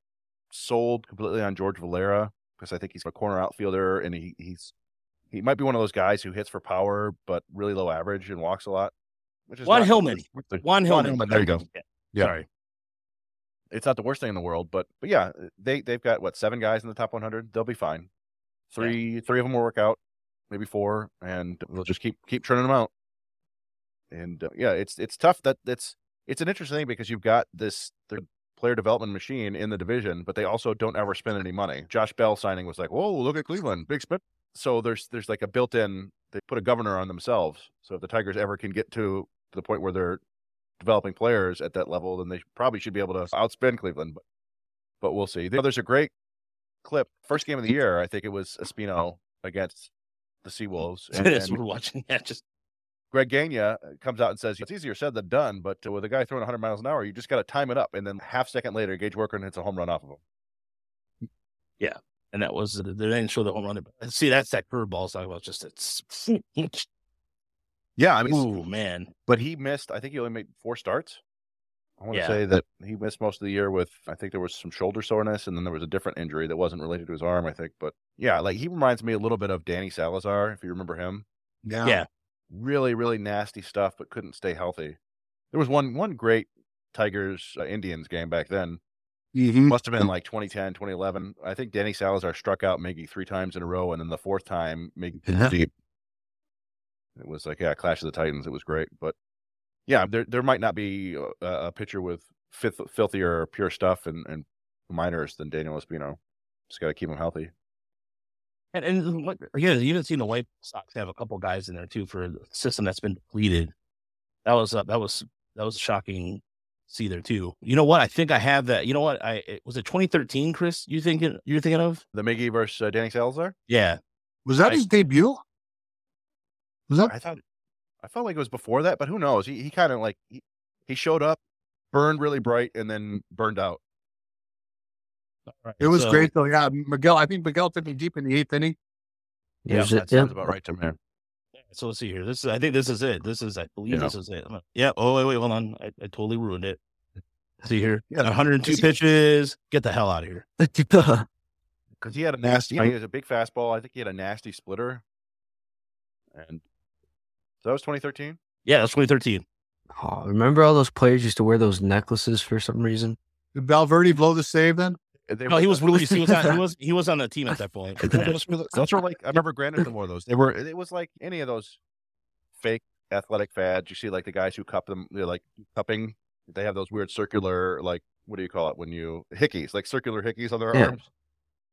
[SPEAKER 3] sold completely on George Valera because I think he's a corner outfielder and he, he's he might be one of those guys who hits for power but really low average and walks a lot.
[SPEAKER 1] Which is Juan Hillman. The, Juan Hillman.
[SPEAKER 3] There you go.
[SPEAKER 1] Yeah. yeah. Sorry.
[SPEAKER 3] It's not the worst thing in the world, but but yeah, they they've got what seven guys in the top 100. They'll be fine. Three yeah. three of them will work out maybe four, and we'll just keep keep churning them out. And uh, yeah, it's it's tough. That it's it's an interesting thing because you've got this the player development machine in the division, but they also don't ever spend any money. Josh Bell signing was like, whoa, look at Cleveland, big spend. So there's there's like a built-in. They put a governor on themselves. So if the Tigers ever can get to the point where they're developing players at that level, then they probably should be able to outspend Cleveland. But, but we'll see. There's a great clip. First game of the year, I think it was Espino against the Seawolves. <laughs>
[SPEAKER 1] And, and we're watching that. Just
[SPEAKER 3] Greg Gania uh, comes out and says it's easier said than done, but uh, with a guy throwing 100 miles an hour, you just got to time it up, and then half second later, Gage Workman hits a home run off of him.
[SPEAKER 1] Yeah, and that was they didn't show the home run. See, that's that curveball I was talking about. Just it's <laughs>
[SPEAKER 3] Yeah, I mean,
[SPEAKER 1] Ooh, man.
[SPEAKER 3] but he missed. I think he only made four starts. I want to
[SPEAKER 1] Yeah.
[SPEAKER 3] say that he missed most of the year with. I think there was some shoulder soreness, and then there was a different injury that wasn't related to his arm. I think, but yeah, like he reminds me a little bit of Danny Salazar, if you remember him.
[SPEAKER 2] Yeah.
[SPEAKER 1] Yeah.
[SPEAKER 3] Really, really nasty stuff, but couldn't stay healthy. There was one one great Tigers uh, Indians game back then.
[SPEAKER 2] Mhm.
[SPEAKER 3] Must have been like 2010, 2011. I think Danny Salazar struck out Miggy three times in a row, and then the fourth time, Miggy
[SPEAKER 4] Yeah.
[SPEAKER 3] deep. It was like, yeah, Clash of the Titans. It was great, but yeah, there there might not be a, a pitcher with fifth, filthier pure stuff and, and minors than Daniel Espino. Just got to keep him healthy.
[SPEAKER 1] And, and what, again, you didn't see the White Sox have a couple guys in there too for the system that's been depleted. That was uh, that was that was shocking. See there too. You know what? I think I have that. You know what? I it, was it 2013, Chris? You thinking you're thinking of?
[SPEAKER 3] The Miggy versus uh, Danny Salazar.
[SPEAKER 1] Yeah,
[SPEAKER 2] Was that
[SPEAKER 1] I-
[SPEAKER 2] his debut? Was that?
[SPEAKER 3] I thought I felt like it was before that, but who knows? He he kind of like he, he showed up, burned really bright, and then burned out.
[SPEAKER 2] It was
[SPEAKER 1] So-
[SPEAKER 2] great though. Yeah, Miguel. I think Miguel took me deep in the eighth inning.
[SPEAKER 4] There's
[SPEAKER 3] that
[SPEAKER 4] it, yeah.
[SPEAKER 3] sounds about right to me.
[SPEAKER 1] So let's see here. This is, I think this is it. This is, I believe
[SPEAKER 3] Yeah.
[SPEAKER 1] this is it. Gonna- Yeah. Oh, wait, wait, hold on. I, I totally ruined it. See here.
[SPEAKER 2] Yeah.
[SPEAKER 1] 102
[SPEAKER 2] he-
[SPEAKER 1] pitches. Get the hell out of here. <laughs>
[SPEAKER 3] because he had a nasty. He has a big fastball. I think he had a nasty splitter, and so that was 2013.
[SPEAKER 1] Yeah, that's 2013.
[SPEAKER 4] Oh, remember all those players used to wear those necklaces for some reason?
[SPEAKER 2] Did Valverde blow the save then?
[SPEAKER 3] Uh, they
[SPEAKER 1] No, he was released. He was on, he <laughs> was he was on the team at that point. <laughs>
[SPEAKER 3] those, were, those were like I remember Granderson wore those. They were it was like any of those fake athletic fads. You see like the guys who cup them, they're like cupping. They have those weird circular like what do you call it when you hickeys like circular hickeys on their
[SPEAKER 4] Yeah.
[SPEAKER 3] arms.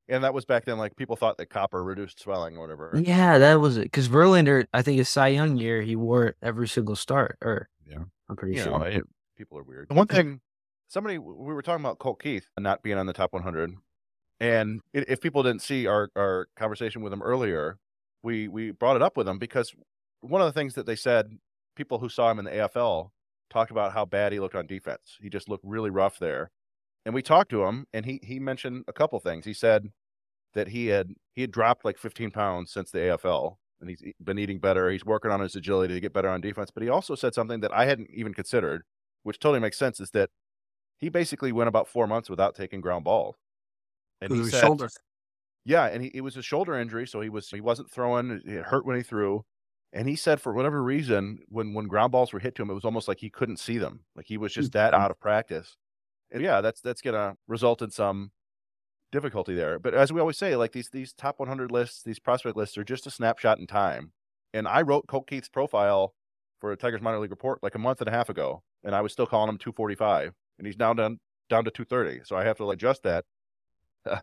[SPEAKER 3] And that was back then. Like people thought that copper reduced swelling or whatever.
[SPEAKER 4] Yeah, that was it. Because Verlander, I think his Cy Young year, he wore it every single start. Or
[SPEAKER 3] Yeah.
[SPEAKER 4] I'm pretty
[SPEAKER 3] you
[SPEAKER 4] sure.
[SPEAKER 3] know, it- people are weird. One thing, somebody we were talking about Colt Keith not being on the top 100, and i- if people didn't see our our conversation with him earlier, we we brought it up with him because one of the things that they said, people who saw him in the AFL talked about how bad he looked on defense. He just looked really rough there, and we talked to him, and he he mentioned a couple things. He said that he had he had dropped like 15 pounds since the AFL and he's been eating better. He's working on his agility to get better on defense. But he also said something that I hadn't even considered, which totally makes sense, is that he basically went about four months without taking ground balls. And he
[SPEAKER 2] his
[SPEAKER 3] said,
[SPEAKER 2] shoulder.
[SPEAKER 3] yeah, and he, it was a shoulder injury, so he was he wasn't throwing. It hurt when he threw, and he said for whatever reason, when when ground balls were hit to him, it was almost like he couldn't see them, like he was just mm. that out of practice. Yeah, that's that's gonna result in some difficulty there. But as we always say, like these these top 100 lists, these prospect lists are just a snapshot in time. And I wrote Colt Keith's profile for a Tigers minor league report like a month and a half ago, and I was still calling him 245, and he's now down down to 230. So I have to adjust that. <laughs>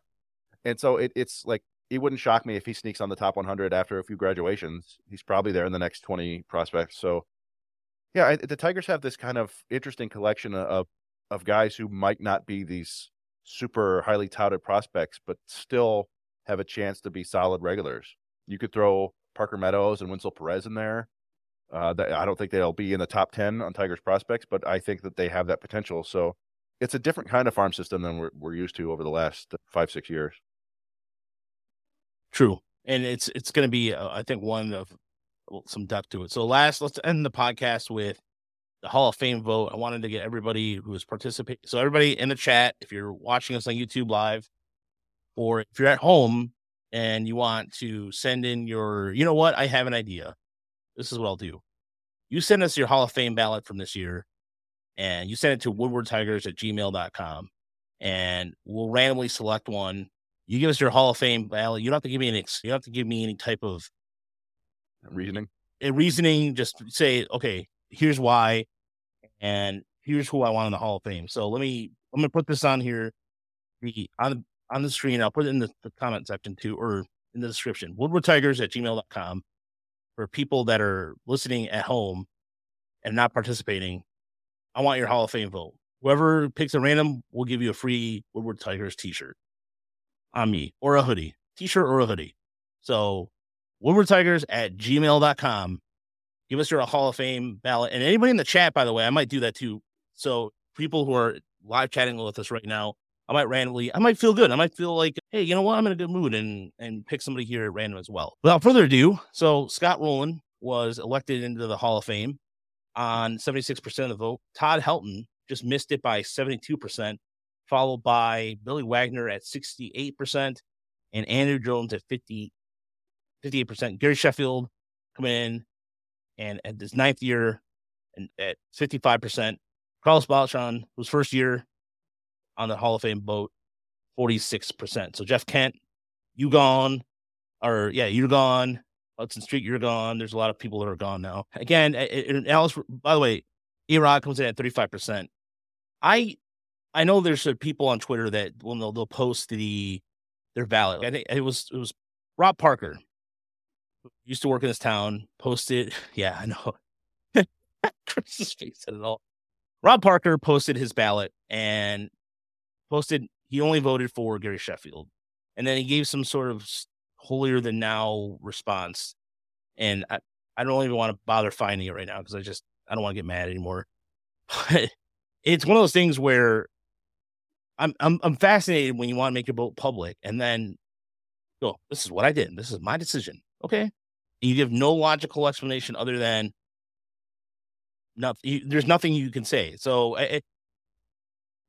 [SPEAKER 3] and so it, it's like it wouldn't shock me if he sneaks on the top 100 after a few graduations. He's probably there in the next 20 prospects. So yeah, the Tigers have this kind of interesting collection of of guys who might not be these super highly touted prospects, but still have a chance to be solid regulars. You could throw Parker Meadows and Wenceel Perez in there. Uh, that, I don't think they'll be in the top 10 on Tigers prospects, but I think that they have that potential. So it's a different kind of farm system than we're, we're used to over the last five, six years.
[SPEAKER 1] True, and it's it's going to be uh, I think one of some depth to it. So last, let's end the podcast with the Hall of Fame vote. I wanted to get everybody who is participating. So everybody in the chat, if you're watching us on YouTube live, or if you're at home and you want to send in your, you know what, I have an idea. This is what I'll do. You send us your Hall of Fame ballot from this year, and you send it to woodwardtigers at gmail.com, and we'll randomly select one you give us your Hall of Fame ballot. You don't have to give me any. ex- You don't have to give me any type of
[SPEAKER 3] Reasoning.
[SPEAKER 1] uh, reasoning. Just say, okay, here's why, and here's who I want in the Hall of Fame. So let me. I'm gonna put this on here, the on on the screen. I'll put it in the, the comment section too, or in the description. Woodward Tigers at gmail.com for people that are listening at home and not participating. I want your Hall of Fame vote. Whoever picks a random will give you a free Woodward Tigers T-shirt on me or a hoodie, t-shirt or a hoodie. So Woodward Tigers at gmail.com. Give us your Hall of Fame ballot. And anybody in the chat, by the way, I might do that too. So people who are live chatting with us right now, I might randomly, I might feel good. I might feel like, hey, you know what? I'm in a good mood and and pick somebody here at random as well. Without further ado, so Scott Rolen, was elected into the Hall of Fame on 76% of the vote. Todd Helton just missed it by 72%, followed by Billy Wagner at 68% and Andruw Jones at 50, 58%. Gary Sheffield coming in and at his ninth year and at 55%. Carlos Beltran, whose first year on the Hall of Fame boat, 46%. So Jeff Kent, you gone, or yeah, you're gone. Huston Street, you're gone. There's a lot of people that are gone now. Again, Alice, by the way, A-Rod comes in at 35%. I I know there's people on Twitter that will they'll, they'll post the their ballot. I think it was it was Rob Parker, used to work in this town, posted. <laughs> Yeah, I know. <laughs> Chris's face at it all. Rob Parker posted his ballot and posted he only voted for Gary Sheffield. And then he gave some sort of holier than now response. And I, I don't even want to bother finding it right now because I just I don't want to get mad anymore. But <laughs> it's one of those things where I'm I'm I'm fascinated when you want to make your vote public and then go, this is what I did. This is my decision. Okay. You give no logical explanation other than nothing. There's nothing you can say. So,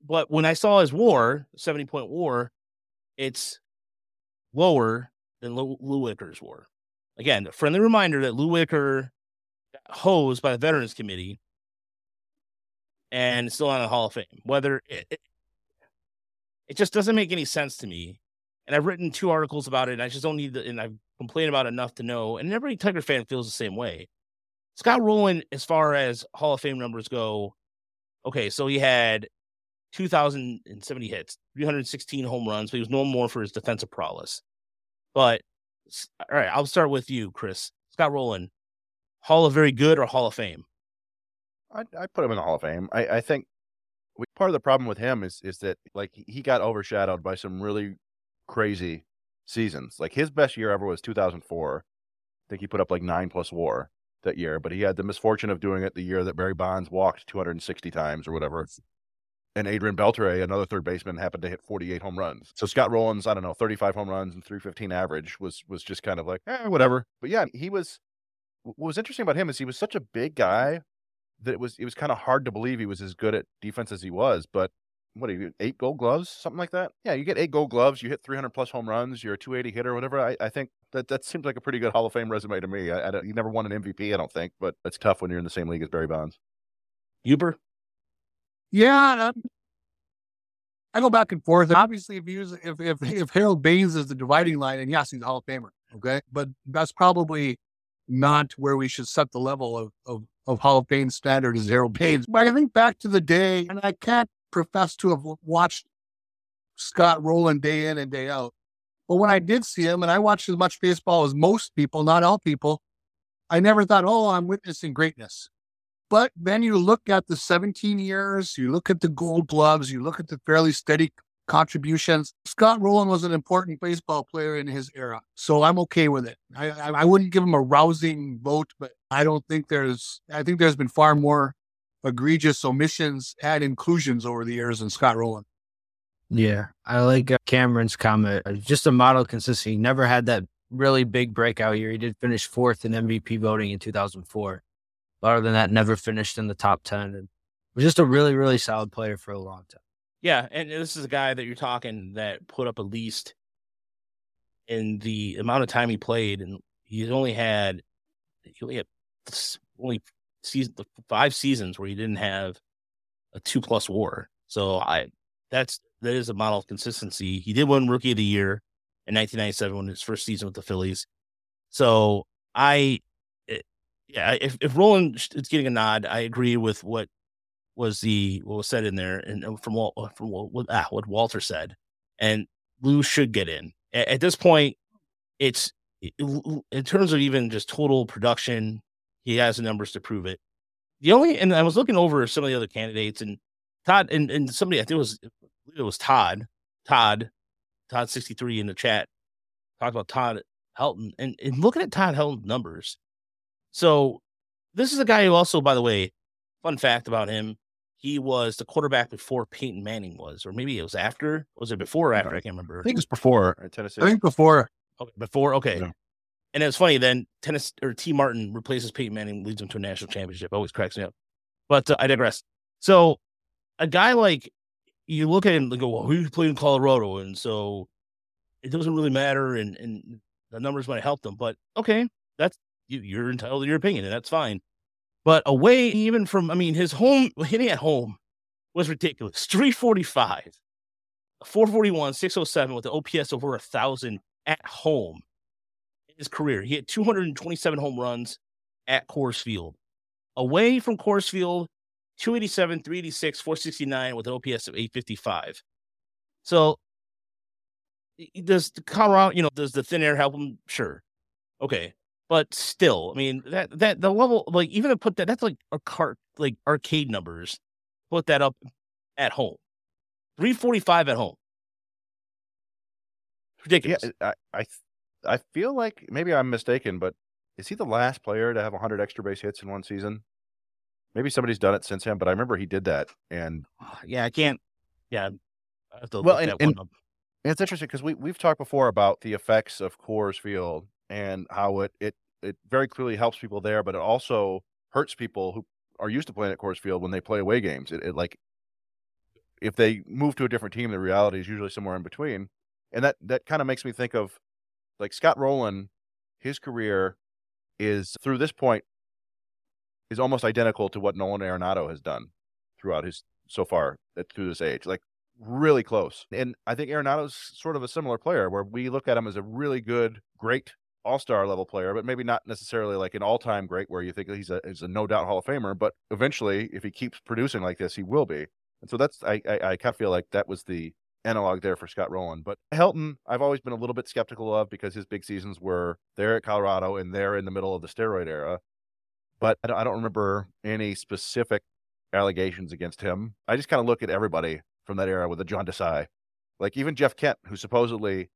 [SPEAKER 1] but when I saw his war, 70 point war, it's lower than Lou, Lou Whitaker's war. Again, a friendly reminder that Lou Whitaker got hosed by the Veterans Committee and still on the Hall of Fame. Whether it, it, it just doesn't make any sense to me. And I've written two articles about it, and I just don't need the, and I've complained about enough to know. And every Tiger fan feels the same way. Scott Rolen, as far as Hall of Fame numbers go, okay, so he had 2,070 hits, 316 home runs, but he was known more for his defensive prowess. But all right, I'll start with you, Chris. Scott Rolen, Hall of Very Good or Hall of Fame?
[SPEAKER 3] I I put him in the Hall of Fame. I, I think part of the problem with him is is that like he got overshadowed by some really crazy seasons. Like his best year ever was 2004. I think he put up like nine plus WAR that year, but he had the misfortune of doing it the year that Barry Bonds walked 260 times or whatever. And Adrian Beltre, another third baseman, happened to hit 48 home runs. So Scott Rolen's, I don't know, 35 home runs and 315 average was was just kind of like, eh, whatever. But yeah, he was. What was interesting about him is he was such a big guy that it was it was kind of hard to believe he was as good at defense as he was. But what are you eight gold gloves, something like that? Yeah, you get eight gold gloves, you hit 300 plus home runs, you're a 280 hitter, whatever. I, I think that that seems like a pretty good Hall of Fame resume to me. I, I you never won an MVP, I don't think, but it's tough when you're in the same league as Barry Bonds.
[SPEAKER 1] Huber,
[SPEAKER 2] yeah, I go back and forth. Obviously, if you use, if if <laughs> if Harold Baines is the dividing line, and yes, he's a Hall of Famer, okay, but that's probably not where we should set the level of of, of Hall of Fame standard as Harold Baines. But I think back to the day, and I can't profess to have watched Scott Rolen day in and day out. But when I did see him, and I watched as much baseball as most people, not all people, I never thought, oh, I'm witnessing greatness. But then you look at the 17 years, you look at the gold gloves, you look at the fairly steady contributions. Scott Rolen was an important baseball player in his era. So I'm okay with it. I, I, I wouldn't give him a rousing vote, but I don't think there's, I think there's been far more egregious omissions and inclusions over the years than Scott Rolen.
[SPEAKER 4] Yeah, I like uh, Cameron's comment. Uh, just a model consistency. He never had that really big breakout year. He did finish fourth in MVP voting in 2004. But other than that, never finished in the top 10 and was just a really, really solid player for a long time.
[SPEAKER 1] Yeah. And this is a guy that you're talking that put up at least in the amount of time he played. And he's only had, he only had only season, five seasons where he didn't have a two plus war. So I, that's, that is a model of consistency. He did win rookie of the year in 1997 when his first season with the Phillies. So I, yeah, if if Rolen is getting a nod, I agree with what was the what was said in there, and from what from what ah, what Walter said, and Lou should get in. At, at this point, it's in terms of even just total production, he has the numbers to prove it. The only and I was looking over some of the other candidates, and Todd and, and somebody I think it was it was Todd, Todd, Todd sixty three in the chat talked about Todd Helton, and, and looking at Todd Helton's numbers, so this is a guy who also, by the way, fun fact about him, he was the quarterback before Peyton Manning was, or maybe it was after. Was it before or after? I can't remember.
[SPEAKER 3] I think it was before
[SPEAKER 2] Tennessee. I think before.
[SPEAKER 1] Okay, before. Okay. Yeah. And it's funny then tennis or Tee Martin replaces Peyton Manning, leads him to a national championship. Always cracks me up. But uh, I digress. So a guy like you look at him and go, well, he played in Colorado, and so it doesn't really matter, and and the numbers might help them. But okay, that's you, you're entitled to your opinion, and that's fine. But away, even from, I mean, his home hitting at home was ridiculous. 345, 441, 607 with the OPS over a thousand at home his career. He had 227 home runs at Coors Field. Away from Coors Field, 287, 386, 469 with an OPS of 855. So does the Colorado, you know, does the thin air help him? Sure. Okay. But still, I mean, that that the level, like even to put that, that's like a cart, like arcade numbers. Put that up at home. 345 at home. Ridiculous.
[SPEAKER 3] Yeah, I, I I feel like maybe I'm mistaken, but is he the last player to have 100 extra base hits in one season? Maybe somebody's done it since him, but I remember he did that. And ah,
[SPEAKER 1] yeah, I can't. Yeah, I have to
[SPEAKER 3] Well, and- and- it's interesting because we we've talked before about the effects of Coors Field and how it it it very clearly helps people there, but it also hurts people who are used to playing at Coors Field when they play away games. It, it like if they move to a different team, the reality is usually somewhere in between, and that that kind of makes me think of like Scott Rolen. His career is through this point is almost identical to what Nolan Arenado has done throughout his so far through this age. Like really close. And I think Arenado's sort of a similar player where we look at him as a really good, great all-star level player, but maybe not necessarily like an all-time great where you think he's a he's a no doubt Hall of Famer, but eventually if he keeps producing like this, he will be. And so that's I I, I kind of feel like that was the analog there for Scott Rolen. But Helton, I've always been a little bit skeptical of because his big seasons were there at Colorado and there in the middle of the steroid era. But I don't, I don't remember any specific allegations against him. I just kind of look at everybody from that era with a John Desai. Like even Jeff Kent, who supposedly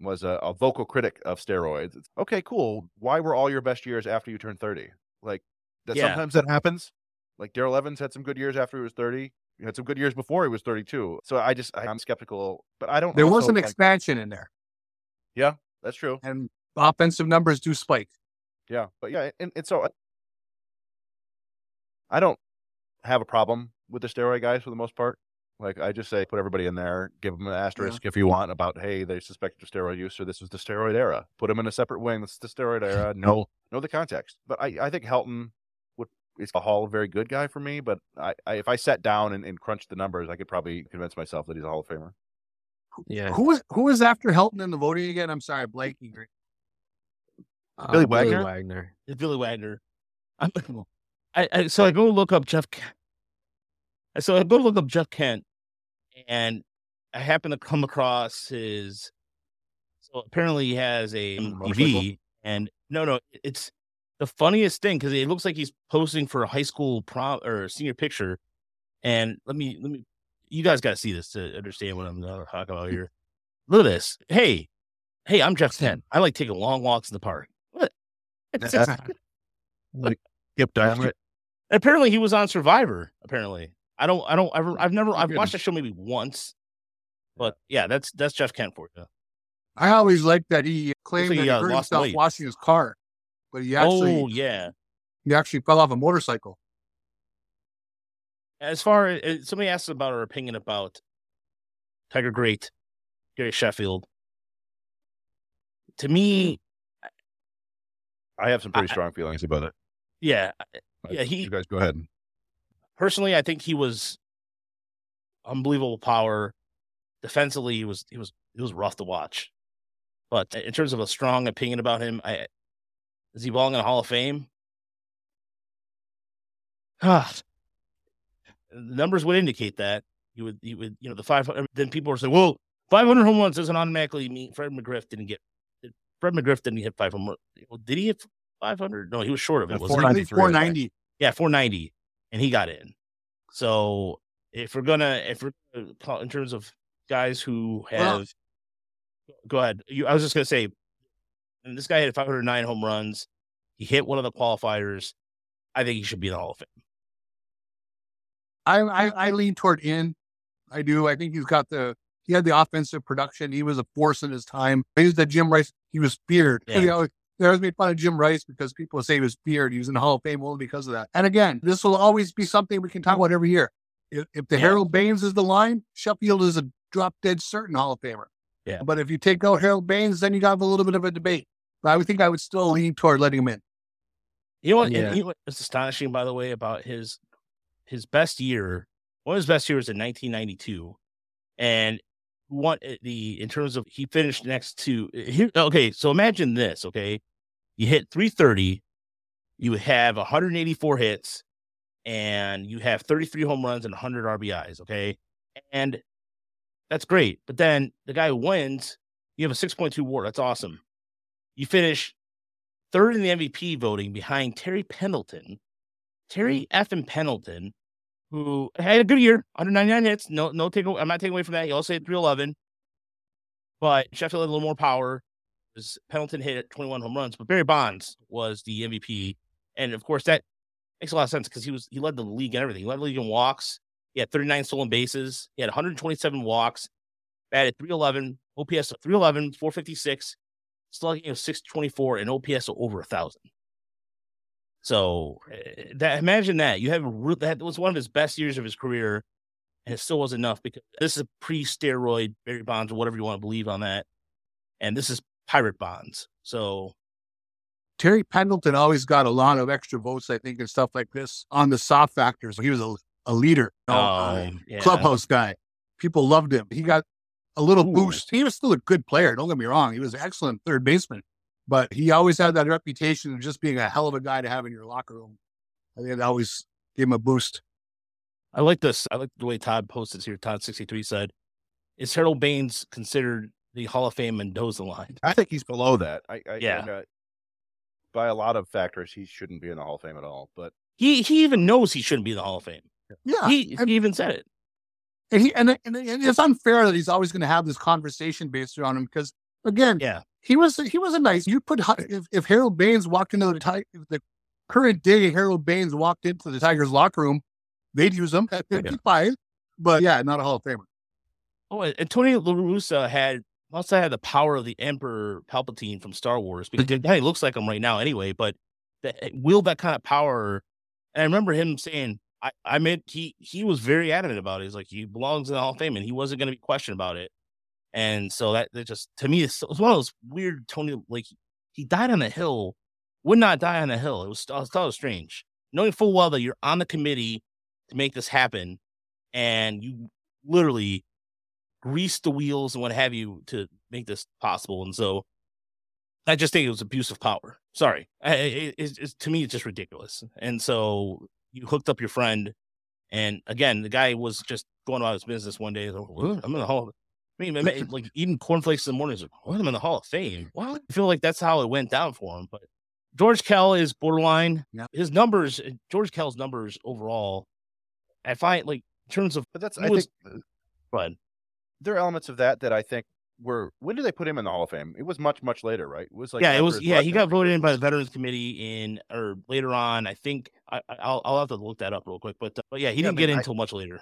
[SPEAKER 3] was a, a vocal critic of steroids. It's, okay, cool. Why were all your best years after you turned 30? Like that
[SPEAKER 1] Yeah.
[SPEAKER 3] sometimes that happens. Like Darrell Evans had some good years after he was 30. He had some good years before he was 32. So I just I'm skeptical, but I don't
[SPEAKER 2] There was an expansion in there, Yeah,
[SPEAKER 3] that's true.
[SPEAKER 2] and offensive numbers do spike.
[SPEAKER 3] Yeah, but yeah, and, and so I- I don't have a problem with the steroid guys for the most part. Like I just say, put everybody in there, give them an asterisk if you want about, hey, they suspected of steroid use, or this was the steroid era. Put them in a separate wing. This is the steroid era. <laughs> No, know the context. But I, I think Helton is a Hall of very good guy for me. But I, I if I sat down and, and crunched the numbers, I could probably convince myself that he's a Hall of Famer.
[SPEAKER 4] Yeah.
[SPEAKER 2] Who was who was after Helton in the voting again? I'm sorry, blanking.
[SPEAKER 4] Uh,
[SPEAKER 3] Billy Wagner?
[SPEAKER 4] Billy Wagner.
[SPEAKER 1] It's Billy Wagner. I'm, I, I so I go look up Jeff. Ke- So I go look up Jeff Kent, and I happen to come across his. So apparently he has a
[SPEAKER 3] Motorcycle?
[SPEAKER 1] TV, and no, no, it's the funniest thing because it looks like he's posing for a high school prom or senior picture. And let me let me, you guys got to see this to understand what I'm talking about <laughs> here. Look at this. Hey, hey, I'm Jeff Kent. I like taking long walks in the park. What? <laughs>
[SPEAKER 3] Like Skip <laughs> Diamond.
[SPEAKER 1] apparently he was on Survivor. Apparently, I don't, I don't ever, I've never, I've watched that show maybe once, but yeah, that's that's Jeff Kent for you.
[SPEAKER 2] I always liked that he claimed
[SPEAKER 1] like
[SPEAKER 2] that
[SPEAKER 1] he,
[SPEAKER 2] he
[SPEAKER 1] uh,
[SPEAKER 2] hurt
[SPEAKER 1] lost
[SPEAKER 2] himself
[SPEAKER 1] weight.
[SPEAKER 2] washing his car, but he actually
[SPEAKER 1] oh yeah.
[SPEAKER 2] he actually fell off a motorcycle.
[SPEAKER 1] As far as somebody asked about our opinion about Tiger Great, Gary Sheffield. To me,
[SPEAKER 3] I have some pretty
[SPEAKER 1] I-
[SPEAKER 3] strong feelings about it.
[SPEAKER 1] yeah, Yeah, he-
[SPEAKER 3] You guys go ahead.
[SPEAKER 1] personally, I think he was unbelievable power. Defensively, he was he was he was rough to watch. But in terms of a strong opinion about him, I is he belong in the Hall of Fame? Ah, the numbers would indicate that You would he would you know the five then people were saying well 500 home runs doesn't automatically mean Fred McGriff didn't get Fred McGriff didn't hit 500 well, did he hit 500 no he was short of it
[SPEAKER 3] Yeah,
[SPEAKER 1] wasn't he?
[SPEAKER 3] 493, I
[SPEAKER 2] Four
[SPEAKER 3] think.
[SPEAKER 2] ninety.
[SPEAKER 1] Yeah, 490, and he got in. So if we're gonna, if we're in terms of guys who
[SPEAKER 2] Well-
[SPEAKER 1] have, go ahead. You, I was just gonna say, and this guy had 509 home runs. He hit one of the qualifiers. I think he should be in the Hall of Fame.
[SPEAKER 2] I, I I lean toward in. I do. I think he's got the he had the offensive production. He was a force in his time. He was the Jim Rice. He was feared.
[SPEAKER 1] Yeah.
[SPEAKER 2] You know, They always made fun of Jim Rice because people say he was feared. He was in the Hall of Fame only because of that. And again, this will always be something we can talk about every year. If, if the
[SPEAKER 1] Yeah.
[SPEAKER 2] Harold Baines is the line, Sheffield is a drop dead certain Hall of Famer.
[SPEAKER 1] Yeah.
[SPEAKER 2] But if you take out Harold Baines, then you got a little bit of a debate. But I would think I would still lean toward letting him in.
[SPEAKER 1] You know what?
[SPEAKER 4] Yeah.
[SPEAKER 1] And you know what's astonishing, by the way, about his his best year. One of his best years in 1992, and one uh, the in terms of he finished next to here. Okay, so imagine this. Okay, you hit 330, you have 184 hits, and you have 33 home runs and 100 RBIs. Okay, and that's great. But then the guy who wins, you have a 6.2 WAR. That's awesome. You finish third in the MVP voting behind Terry Pendleton. Terry F. and Pendleton, who had a good year, 199 hits. No, no take. I'm not taking away from that. He also hit 311, but Sheffield had a little more power. Because Pendleton hit 21 home runs, but Barry Bonds was the MVP, and of course that makes a lot of sense because he was he led the league and everything. He led the league in walks. He had 39 stolen bases. He had 127 walks. Batted 311, OPS of 311, 456, slugging of 624, and OPS of over a thousand. So eh, that imagine that you have a that was one of his best years of his career, and it still wasn't enough because this is pre-steroid Barry Bonds or whatever you want to believe on that, and this is Pirate Bonds. So
[SPEAKER 2] Terry Pendleton always got a lot of extra votes, I think, and stuff like this on the soft factors. He was a, a leader, you know, uh,
[SPEAKER 1] um, yeah.
[SPEAKER 2] clubhouse guy. People loved him. He got a little
[SPEAKER 1] Ooh.
[SPEAKER 2] boost. He was still a good player. Don't get me wrong. He was an excellent third baseman, but he always had that reputation of just being a hell of a guy to have in your locker room. I think it always gave him a boost.
[SPEAKER 1] I like this. I like the way Todd posted here. Todd sixty three said, "Is Harold Baines considered the Hall of Fame Mendoza line?"
[SPEAKER 3] I think he's below that. I, I
[SPEAKER 1] Yeah.
[SPEAKER 3] think, uh, by a lot of factors, he shouldn't be in the Hall of Fame at all. But
[SPEAKER 1] He he even knows he shouldn't be in the Hall of Fame.
[SPEAKER 2] Yeah.
[SPEAKER 1] He, he even said it.
[SPEAKER 2] And, he, and, and and it's unfair that he's always going to have this conversation based around him because, again,
[SPEAKER 1] Yeah.
[SPEAKER 2] he was he was a nice. You put if, if Harold Baines walked into the if the current day Harold Baines walked into the Tigers locker room, they'd use him <laughs> at
[SPEAKER 1] Yeah.
[SPEAKER 2] 55. But yeah, not a Hall of Famer.
[SPEAKER 1] Oh, and Tony La Russa had must have had the power of the Emperor Palpatine from Star Wars because the guy looks like him right now anyway. But that eh, will that kind of power. And I remember him saying, "I I meant he he was very adamant about it. He's like he belongs in the Hall of Fame, and he wasn't going to be questioned about it." And so that, that just to me it's, it's one of those weird Tony like he died on the hill, would not die on the hill. It was I it was strange, knowing full well that you're on the committee to make this happen, and you literally grease the wheels and what have you to make this possible. And so I just think it was abuse of power. Sorry. It, it's, it's, to me, it's just ridiculous. And so you hooked up your friend. And again, the guy was just going about his business one day. Like, "What? I'm in the Hall of I mean, <laughs> like eating cornflakes in the morning. He's like, what? I'm in the Hall of Fame. Well, I feel like that's how it went down for him. But George Kell is borderline. His numbers, eh, George Kell's numbers overall, I find like in terms of,
[SPEAKER 3] but that's I
[SPEAKER 1] was-
[SPEAKER 3] think
[SPEAKER 1] but
[SPEAKER 3] there are elements of that that I think were when did they put him in the Hall of Fame? It was much much later, right? It was like
[SPEAKER 1] yeah, it was. Yeah, he got voted in by the Veterans Committee in or later on. I think I, I- I'll I'll have to look that up real quick. But uh, but yeah, he
[SPEAKER 3] Yeah,
[SPEAKER 1] didn't get
[SPEAKER 3] mean,
[SPEAKER 1] in until much later.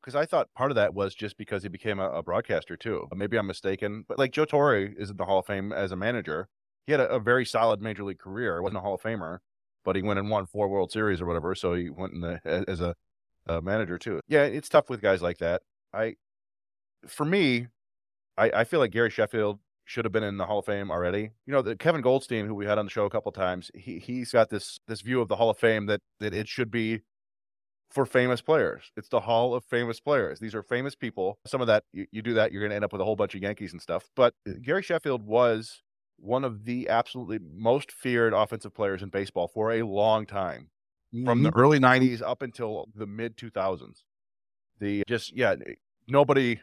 [SPEAKER 3] because I thought part of that was just because he became a, a broadcaster too. Maybe I'm mistaken, but like Joe Torre is in the Hall of Fame as a manager. He had a, a very solid major league career. wasn't a Hall of Famer, but he went and won four World Series or whatever. So he went in the as a, a manager too. Yeah, it's tough with guys like that. I, for me, I, I feel like Gary Sheffield should have been in the Hall of Fame already. You know, the Kevin Goldstein, who we had on the show a couple times, he he's got this this view of the Hall of Fame that that it should be for famous players. It's the Hall of Famous Players. These are famous people. Some of that you, you do that, you're going to end up with a whole bunch of Yankees and stuff. But uh, Gary Sheffield was one of the absolutely most feared offensive players in baseball for a long time, from the early '90s up until the mid 2000s. The just yeah, nobody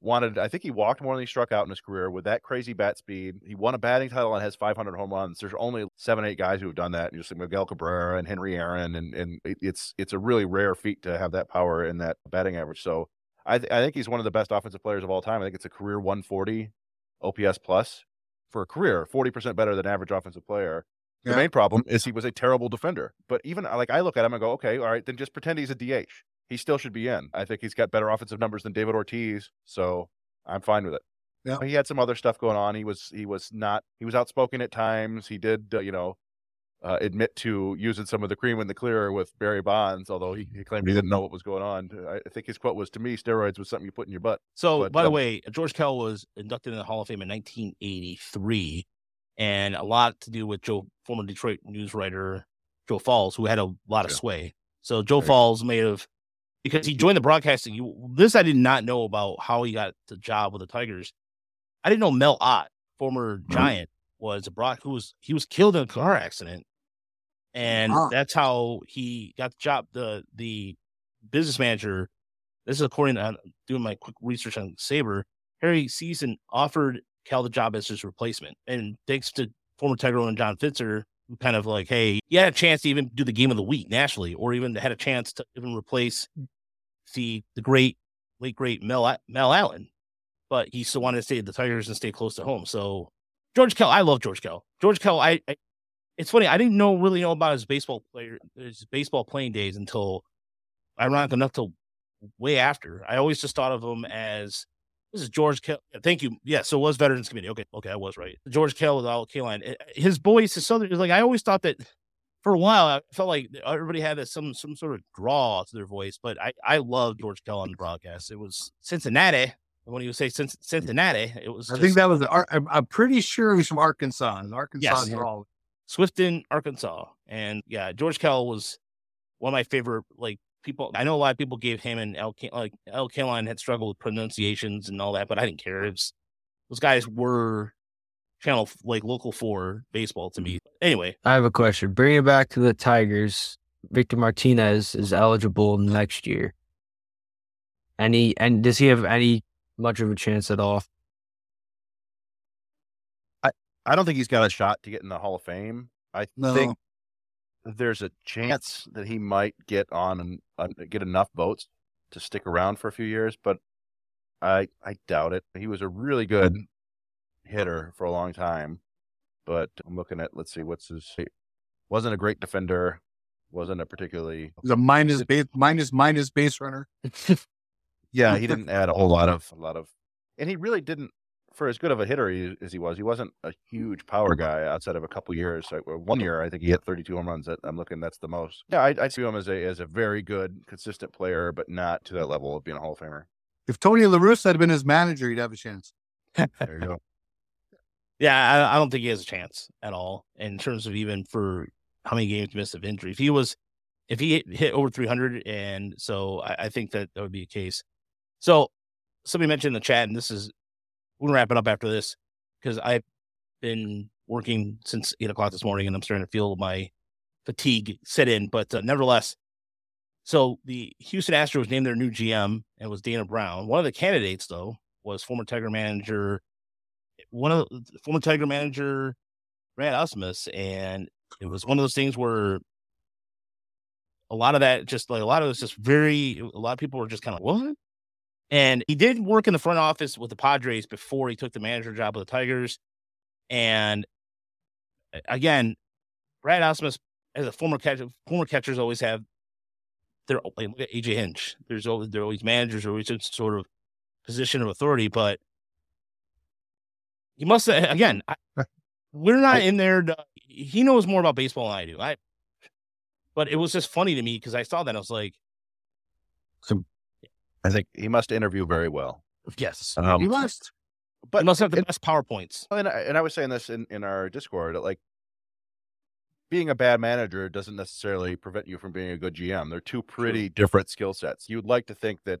[SPEAKER 3] wanted. I think he walked more than he struck out in his career with that crazy bat speed. He won a batting title and has 500 home runs. There's only seven, eight guys who have done that. Just like Miguel Cabrera and Henry Aaron, and and it's it's a really rare feat to have that power and that batting average. So I th- I think he's one of the best offensive players of all time. I think it's a career 140 OPS plus for a career, 40% better than average offensive player. The
[SPEAKER 2] Yeah.
[SPEAKER 3] main problem is he was a terrible defender. But even like I look at him and go, okay, all right, then just pretend he's a DH. He still should be in. I think he's got better offensive numbers than David Ortiz, so I'm fine with it.
[SPEAKER 2] Yeah.
[SPEAKER 3] He had some other stuff going on. He was he was not he was outspoken at times. He did uh, you know uh, admit to using some of the cream in the clear with Barry Bonds, although he, he claimed he didn't know what was going on. I, I think his quote was, "To me, steroids was something you put in your butt."
[SPEAKER 1] So,
[SPEAKER 3] But,
[SPEAKER 1] by the
[SPEAKER 3] um,
[SPEAKER 1] way, George Kell was inducted in the Hall of Fame in 1983, and a lot to do with Joe, former Detroit news writer Joe Falls, who had a lot of
[SPEAKER 3] Yeah.
[SPEAKER 1] sway. So Joe
[SPEAKER 3] Right.
[SPEAKER 1] Falls may have because he joined the broadcasting. You, this I did not know about how he got the job with the Tigers. I didn't know Mel Ott, former Giant, was a broad who was he was killed in a car accident, and
[SPEAKER 2] Ah.
[SPEAKER 1] that's how he got the job. The the business manager. This is according to I'm doing my quick research on SABR. Harry Sisson offered Kell the job as his replacement, and thanks to former Tiger owner John Fetzer, kind of like, hey, he had a chance to even do the game of the week nationally, or even had a chance to even replace the the great late great Mel Mel Allen, but he still wanted to stay at the Tigers and stay close to home. So George Kell, I love George Kell. George Kell, I, I it's funny, I didn't know really know about his baseball player his baseball playing days until ironic enough till way after. I always just thought of him as this is George Kell. Thank you. Yeah, so it was Veterans Committee. Okay, okay, I was right. George Kell with Al Kaline. Eh, his voice, his southern, like I always thought that for a while I felt like everybody had this, some some sort of draw to their voice, but I I loved George Kell on the broadcast. It was Cincinnati. When he would say Cincinnati, it was
[SPEAKER 2] I
[SPEAKER 1] just
[SPEAKER 2] think that was. I'm, I'm pretty sure he's from Arkansas. Arkansas
[SPEAKER 1] Yes.
[SPEAKER 2] all.
[SPEAKER 1] Swifton, Arkansas. And yeah, George Kell was one of my favorite like people. I know a lot of people gave him and Al like Al Kaline had struggled with pronunciations and all that, but I didn't care. Was, those guys were channel like local four baseball to me. Anyway,
[SPEAKER 4] I have a question. Bring it back to the Tigers. Victor Martinez is eligible next year. Any and does he have any much of a chance at all?
[SPEAKER 3] I I don't think he's got a shot to get in the Hall of Fame. I
[SPEAKER 2] No.
[SPEAKER 3] think there's a chance that he might get on and uh, get enough votes to stick around for a few years, but I I doubt it. He was a really good hitter for a long time, but I'm looking at let's see what's his wasn't a great defender, wasn't a particularly
[SPEAKER 2] He's a minus base, minus minus base runner. <laughs>
[SPEAKER 3] yeah he didn't add a whole lot of a lot of and he really didn't for as good of a hitter he, as he was he wasn't a huge power guy outside of a couple years like, well, one year i think he hit 32 home runs i'm looking that's the most yeah i, I see him as a as a very good consistent player but not to that level of being a hall of famer
[SPEAKER 2] If Tony La Russa had been his manager, he'd have a chance.
[SPEAKER 3] there you go
[SPEAKER 1] yeah, I, I don't think he has a chance at all in terms of even for how many games missed of injury. If he was, if he hit, over 300, and so I, I think that that would be a case. So somebody mentioned in the chat, and this is we're gonna wrap it up after this because I've been working since eight o'clock this morning, and I'm starting to feel my fatigue set in. But uh, nevertheless, so the Houston Astros named their new GM, and was Dana Brown. One of the candidates, though, was former Tiger manager, one of the former Tiger manager, Brad Ausmus, and it was one of those things where a lot of that just like a lot of it was just very a lot of people were just kind of what and he did work in the front office with the Padres before he took the manager job with the Tigers. And again, Brad Ausmus, as a former catcher, former catchers always have their like look at AJ Hinch. There's always they're always managers or always some sort of position of authority, but he must have again. I, we're not in there. To, he knows more about baseball than I do. I, but it was just funny to me because I saw that I was like,
[SPEAKER 3] i think he must interview very well
[SPEAKER 1] yes,
[SPEAKER 2] he
[SPEAKER 3] um,
[SPEAKER 2] must.
[SPEAKER 1] he
[SPEAKER 3] but
[SPEAKER 1] must have the
[SPEAKER 3] it-
[SPEAKER 1] best powerpoints.
[SPEAKER 3] and I, and I was saying this in, in our discord like being a bad manager doesn't necessarily prevent you from being a good gm they're two pretty different skill sets you'd like to think that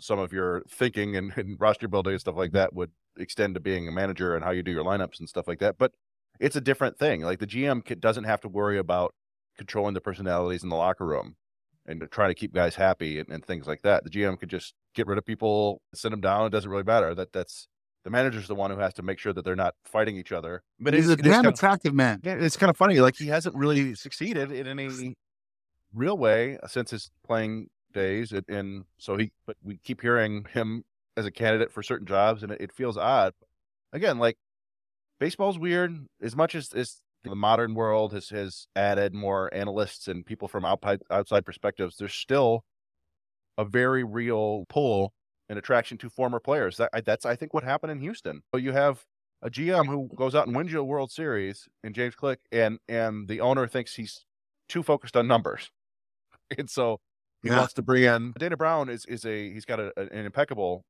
[SPEAKER 3] some of your thinking and, and roster building and stuff like that would extend to being a manager and how you do your lineups and stuff like that but it's a different thing like the gm doesn't have to worry about controlling the personalities in the locker room and trying to keep guys happy and, and things like that the gm could just get rid of people send them down it doesn't really matter that that's the manager's the one who has to make sure that they're not fighting each other. But
[SPEAKER 2] He's
[SPEAKER 3] it's,
[SPEAKER 2] a damn
[SPEAKER 3] kind of,
[SPEAKER 2] attractive man.
[SPEAKER 3] yeah, it's kind of funny. Like he hasn't really succeeded in any real way since his playing days, and, and so he. But we keep hearing him as a candidate for certain jobs, and it, it feels odd. Again, like baseball's weird. As much as, as the modern world has has added more analysts and people from outside outside perspectives, there's still a very real pull and attraction to former players. That that's I think what happened in Houston. So you have a GM who goes out and wins you a World Series and James Click, and and the owner thinks he's too focused on numbers, <laughs> and so he
[SPEAKER 2] Yeah.
[SPEAKER 3] wants to bring in Dana Brown is is a he's got a, an impeccable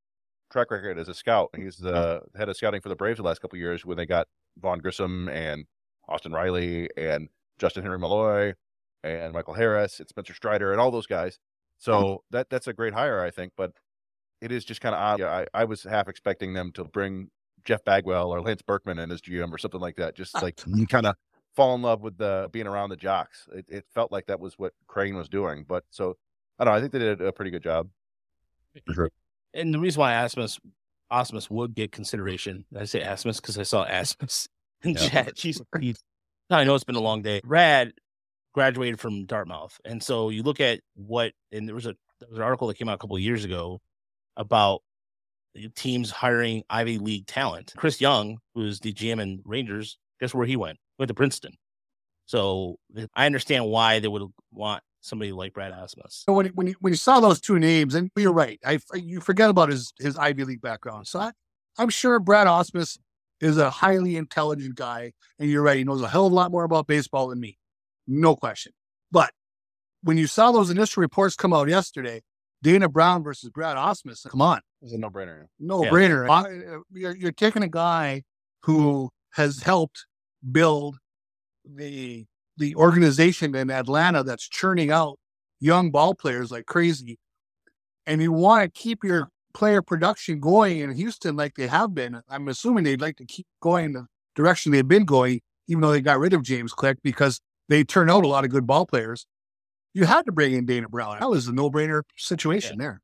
[SPEAKER 3] track record as a scout. He's the mm. head of scouting for the Braves the last couple of years when they got Vaughn Grissom and Austin Riley and Justyn-Henry Malloy and Michael Harris and Spencer Strider and all those guys. So mm. that that's a great hire, I think. But it is just kind of odd. Yeah, I, I was half expecting them to bring Jeff Bagwell or Lance Berkman in as GM or something like that. Just like <laughs> kind of fall in love with the being around the jocks. It, it felt like that was what Crane was doing. But so I don't know. I think they did a pretty good job.
[SPEAKER 1] And the reason why Asmus Ausmus would get consideration, I say Asmus because I saw Asmus <laughs> in
[SPEAKER 3] Yeah.
[SPEAKER 1] chat. Jeez. I know it's been a long day. Rad graduated from Dartmouth, and so you look at what, and there was a there was an article that came out a couple of years ago about teams hiring Ivy League talent. Chris Young, who's the GM in Rangers, guess where he went? Went to Princeton. So I understand why they would want somebody like Brad Asmus.
[SPEAKER 2] So when when you, when you saw those two names, and you're right, I you forget about his his Ivy League background. So I, I'm sure Brad Ausmus is a highly intelligent guy, and you're right, he knows a hell of a lot more about baseball than me, no question. But when you saw those initial reports come out yesterday, Dana Brown versus Brad Ausmus, come on,
[SPEAKER 3] It was a no brainer.
[SPEAKER 2] no
[SPEAKER 1] Yeah.
[SPEAKER 2] brainer. Uh, You're, you're taking a guy who has helped build the the organization in Atlanta that's churning out young ball players like crazy, and you want to keep your player production going in Houston like they have been. I'm assuming they'd like to keep going the direction they've been going, even though they got rid of James Click because they turn out a lot of good ball players. You had to bring in Dana Brown. That was a no brainer situation there.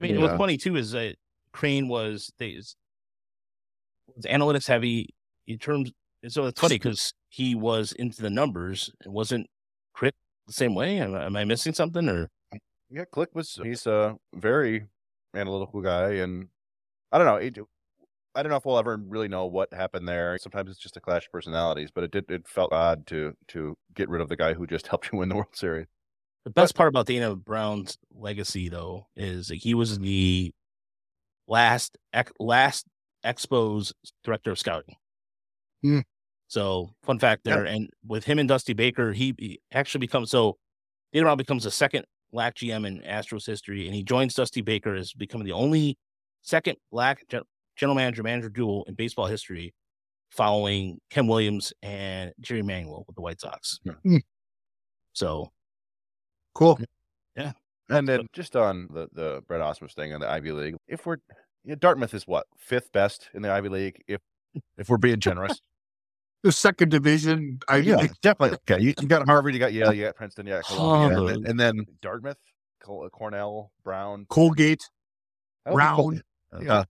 [SPEAKER 1] I mean,
[SPEAKER 3] Yeah.
[SPEAKER 1] what's funny too is that Crane was they was analytics heavy in terms. And so it's funny because he was into the numbers and wasn't Click the same way. Am, I- am I missing something or?
[SPEAKER 3] Yeah, Click was he's a very analytical guy, and I don't know. It, I don't know if we'll ever really know what happened there. Sometimes it's just a clash of personalities, but it did it felt odd to to get rid of the guy who just <laughs> helped you win the World Series.
[SPEAKER 1] The best part about Dana Brown's legacy, though, is that he was the last ex- last Expos director of scouting.
[SPEAKER 2] Hmm.
[SPEAKER 1] So, fun fact there, and with him and Dusty Baker, he, he actually becomes so. Dana Brown becomes the second black GM in Astros history, and he joins Dusty Baker as becoming the only second black gen- manager manager duel in baseball history, following Ken Williams and Jerry Manuel with the White Sox.
[SPEAKER 2] Hmm.
[SPEAKER 1] So,
[SPEAKER 2] Cool. Yeah.
[SPEAKER 3] And then just on the the Brett Ausmus thing in the Ivy League, if we're yeah, Dartmouth is what fifth best in the Ivy League, if if we're being generous.
[SPEAKER 2] The second division, I
[SPEAKER 3] yeah, definitely. Okay, you, you got Harvard, you got Yale, you got Princeton, you got Columbia, and, then, and then Dartmouth, Col- Cornell, Brown,
[SPEAKER 2] Colgate,
[SPEAKER 3] I don't
[SPEAKER 2] Brown,
[SPEAKER 3] Yeah,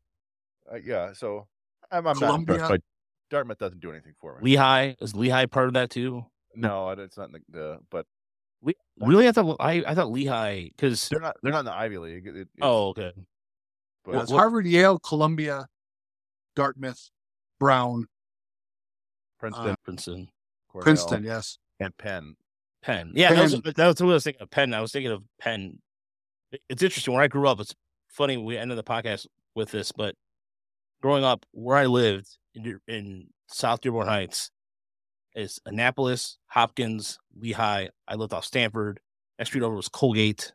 [SPEAKER 3] uh, yeah. So I'm, I'm not
[SPEAKER 2] Columbia.
[SPEAKER 3] impressed Dartmouth. Doesn't do anything for me.
[SPEAKER 1] Lehigh is Lehigh part of that too?
[SPEAKER 3] No, it's not in the, the but
[SPEAKER 1] Le- really? I thought I, I thought Lehigh because
[SPEAKER 3] they're not they're not in the Ivy League. It- it's-
[SPEAKER 1] oh okay
[SPEAKER 3] but
[SPEAKER 2] Well, it's Harvard, Yale, Columbia, Dartmouth, Brown,
[SPEAKER 3] Princeton,
[SPEAKER 2] uh,
[SPEAKER 1] Princeton
[SPEAKER 3] Cornell,
[SPEAKER 2] Princeton. Yes.
[SPEAKER 3] and Penn.
[SPEAKER 1] Penn yeah that was, that was what I was thinking of Penn I was thinking of Penn. It's interesting when I grew up. It's funny we ended the podcast with this, but growing up where I lived in, in South Dearborn Heights is Annapolis, Hopkins, Lehigh. I lived off Stanford. Next street over was Colgate,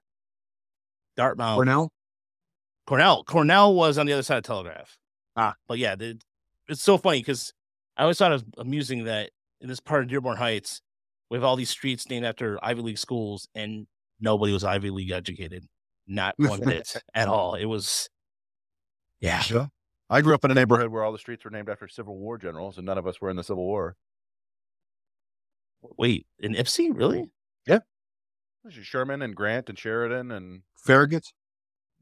[SPEAKER 1] Dartmouth.
[SPEAKER 2] Cornell.
[SPEAKER 1] Cornell. Cornell was on the other side of Telegraph.
[SPEAKER 2] Ah.
[SPEAKER 1] but yeah, the, it's so funny because I always thought it was amusing that in this part of Dearborn Heights, we have all these streets named after Ivy League schools, and nobody was Ivy League educated, not one bit <laughs> at all. It was, yeah,
[SPEAKER 3] Yeah. I grew up in a neighborhood where all the streets were named after Civil War generals, and none of us were in the Civil War.
[SPEAKER 1] Wait, in Ipsy, really?
[SPEAKER 3] Yeah there's Sherman and Grant and Sheridan, and
[SPEAKER 2] Farragut.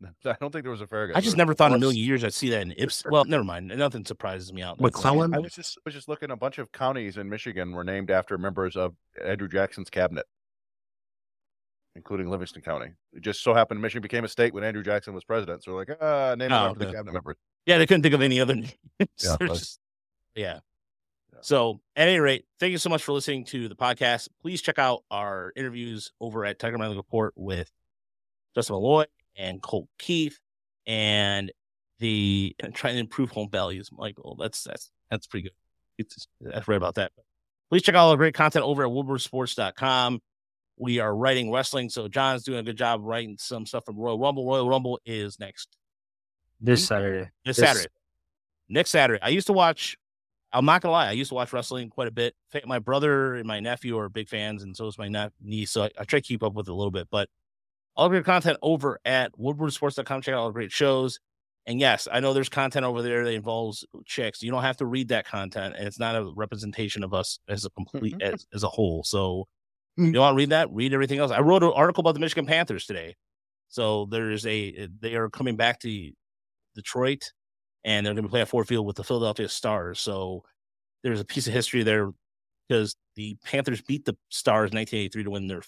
[SPEAKER 2] <laughs>
[SPEAKER 3] I don't think there was a Farragut.
[SPEAKER 1] I just never thought in a million years I'd see that in Ipsy. Well, never mind. Nothing surprises me out.
[SPEAKER 2] McClellan.
[SPEAKER 3] I was just I was just looking. A bunch of counties in Michigan were named after members of Andrew Jackson's cabinet, including Livingston County. It just so happened Michigan became a state when Andrew Jackson was president. So we're like, ah, name
[SPEAKER 1] Oh,
[SPEAKER 3] after the cabinet members.
[SPEAKER 1] Yeah, they couldn't think of any other names. <laughs>
[SPEAKER 3] Yeah, but-
[SPEAKER 1] just- yeah.
[SPEAKER 3] Yeah.
[SPEAKER 1] So, at any rate, thank you so much for listening to the podcast. Please check out our interviews over at Tiger Mining Report with Justin Malloy and Colt Keith. and the and trying to improve home values. Michael, that's that's that's pretty good. It's, I've read about that. Please check out all the great content over at woodwardsports.com. We are writing wrestling, so John's doing a good job writing some stuff from Royal Rumble. Royal Rumble is next
[SPEAKER 4] This hmm? Saturday.
[SPEAKER 1] this,
[SPEAKER 4] This-
[SPEAKER 1] Saturday. Next Saturday. I used to watch. I'm not gonna lie. I used to watch wrestling quite a bit. My brother and my nephew are big fans, and so is my niece. So I, I try to keep up with it a little bit. But all of your content over at woodwardsports.com. Check out all the great shows. And yes, I know there's content over there that involves chicks. You don't have to read that content, and it's not a representation of us as a complete as, as a whole. So
[SPEAKER 2] Mm.
[SPEAKER 1] you don't want to read that? Read everything else. I wrote an article about the Michigan Panthers today. So there's a they are coming back to Detroit, and they're going to play at Ford Field with the Philadelphia Stars. So there's a piece of history there because the Panthers beat the Stars in 1983 to win their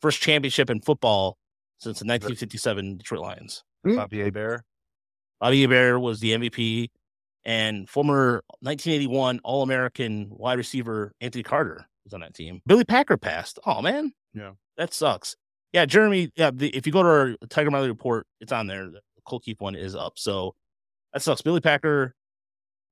[SPEAKER 1] first championship in football since the 1957 Detroit Lions.
[SPEAKER 3] Hmm? Bobby Hebert.
[SPEAKER 1] Bobby Bear was the MVP, and former 1981 All American wide receiver Anthony Carter was on that team. Billy Packer passed. Oh man,
[SPEAKER 3] Yeah.
[SPEAKER 1] that sucks. Yeah, Jeremy. Yeah, the, if you go to our Tiger Miley report, it's on there. The Colt Keith one is up. So that sucks. Billy Packer.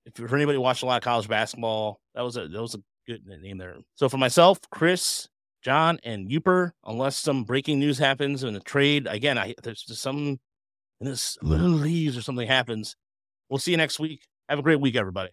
[SPEAKER 1] If for anybody watching a lot of college basketball, that was a that was a good name there. So for myself, Chris, John, and Uper, unless some breaking news happens in a trade again, I there's just some and this mm. little leaves or something happens. We'll see you next week. Have a great week, everybody.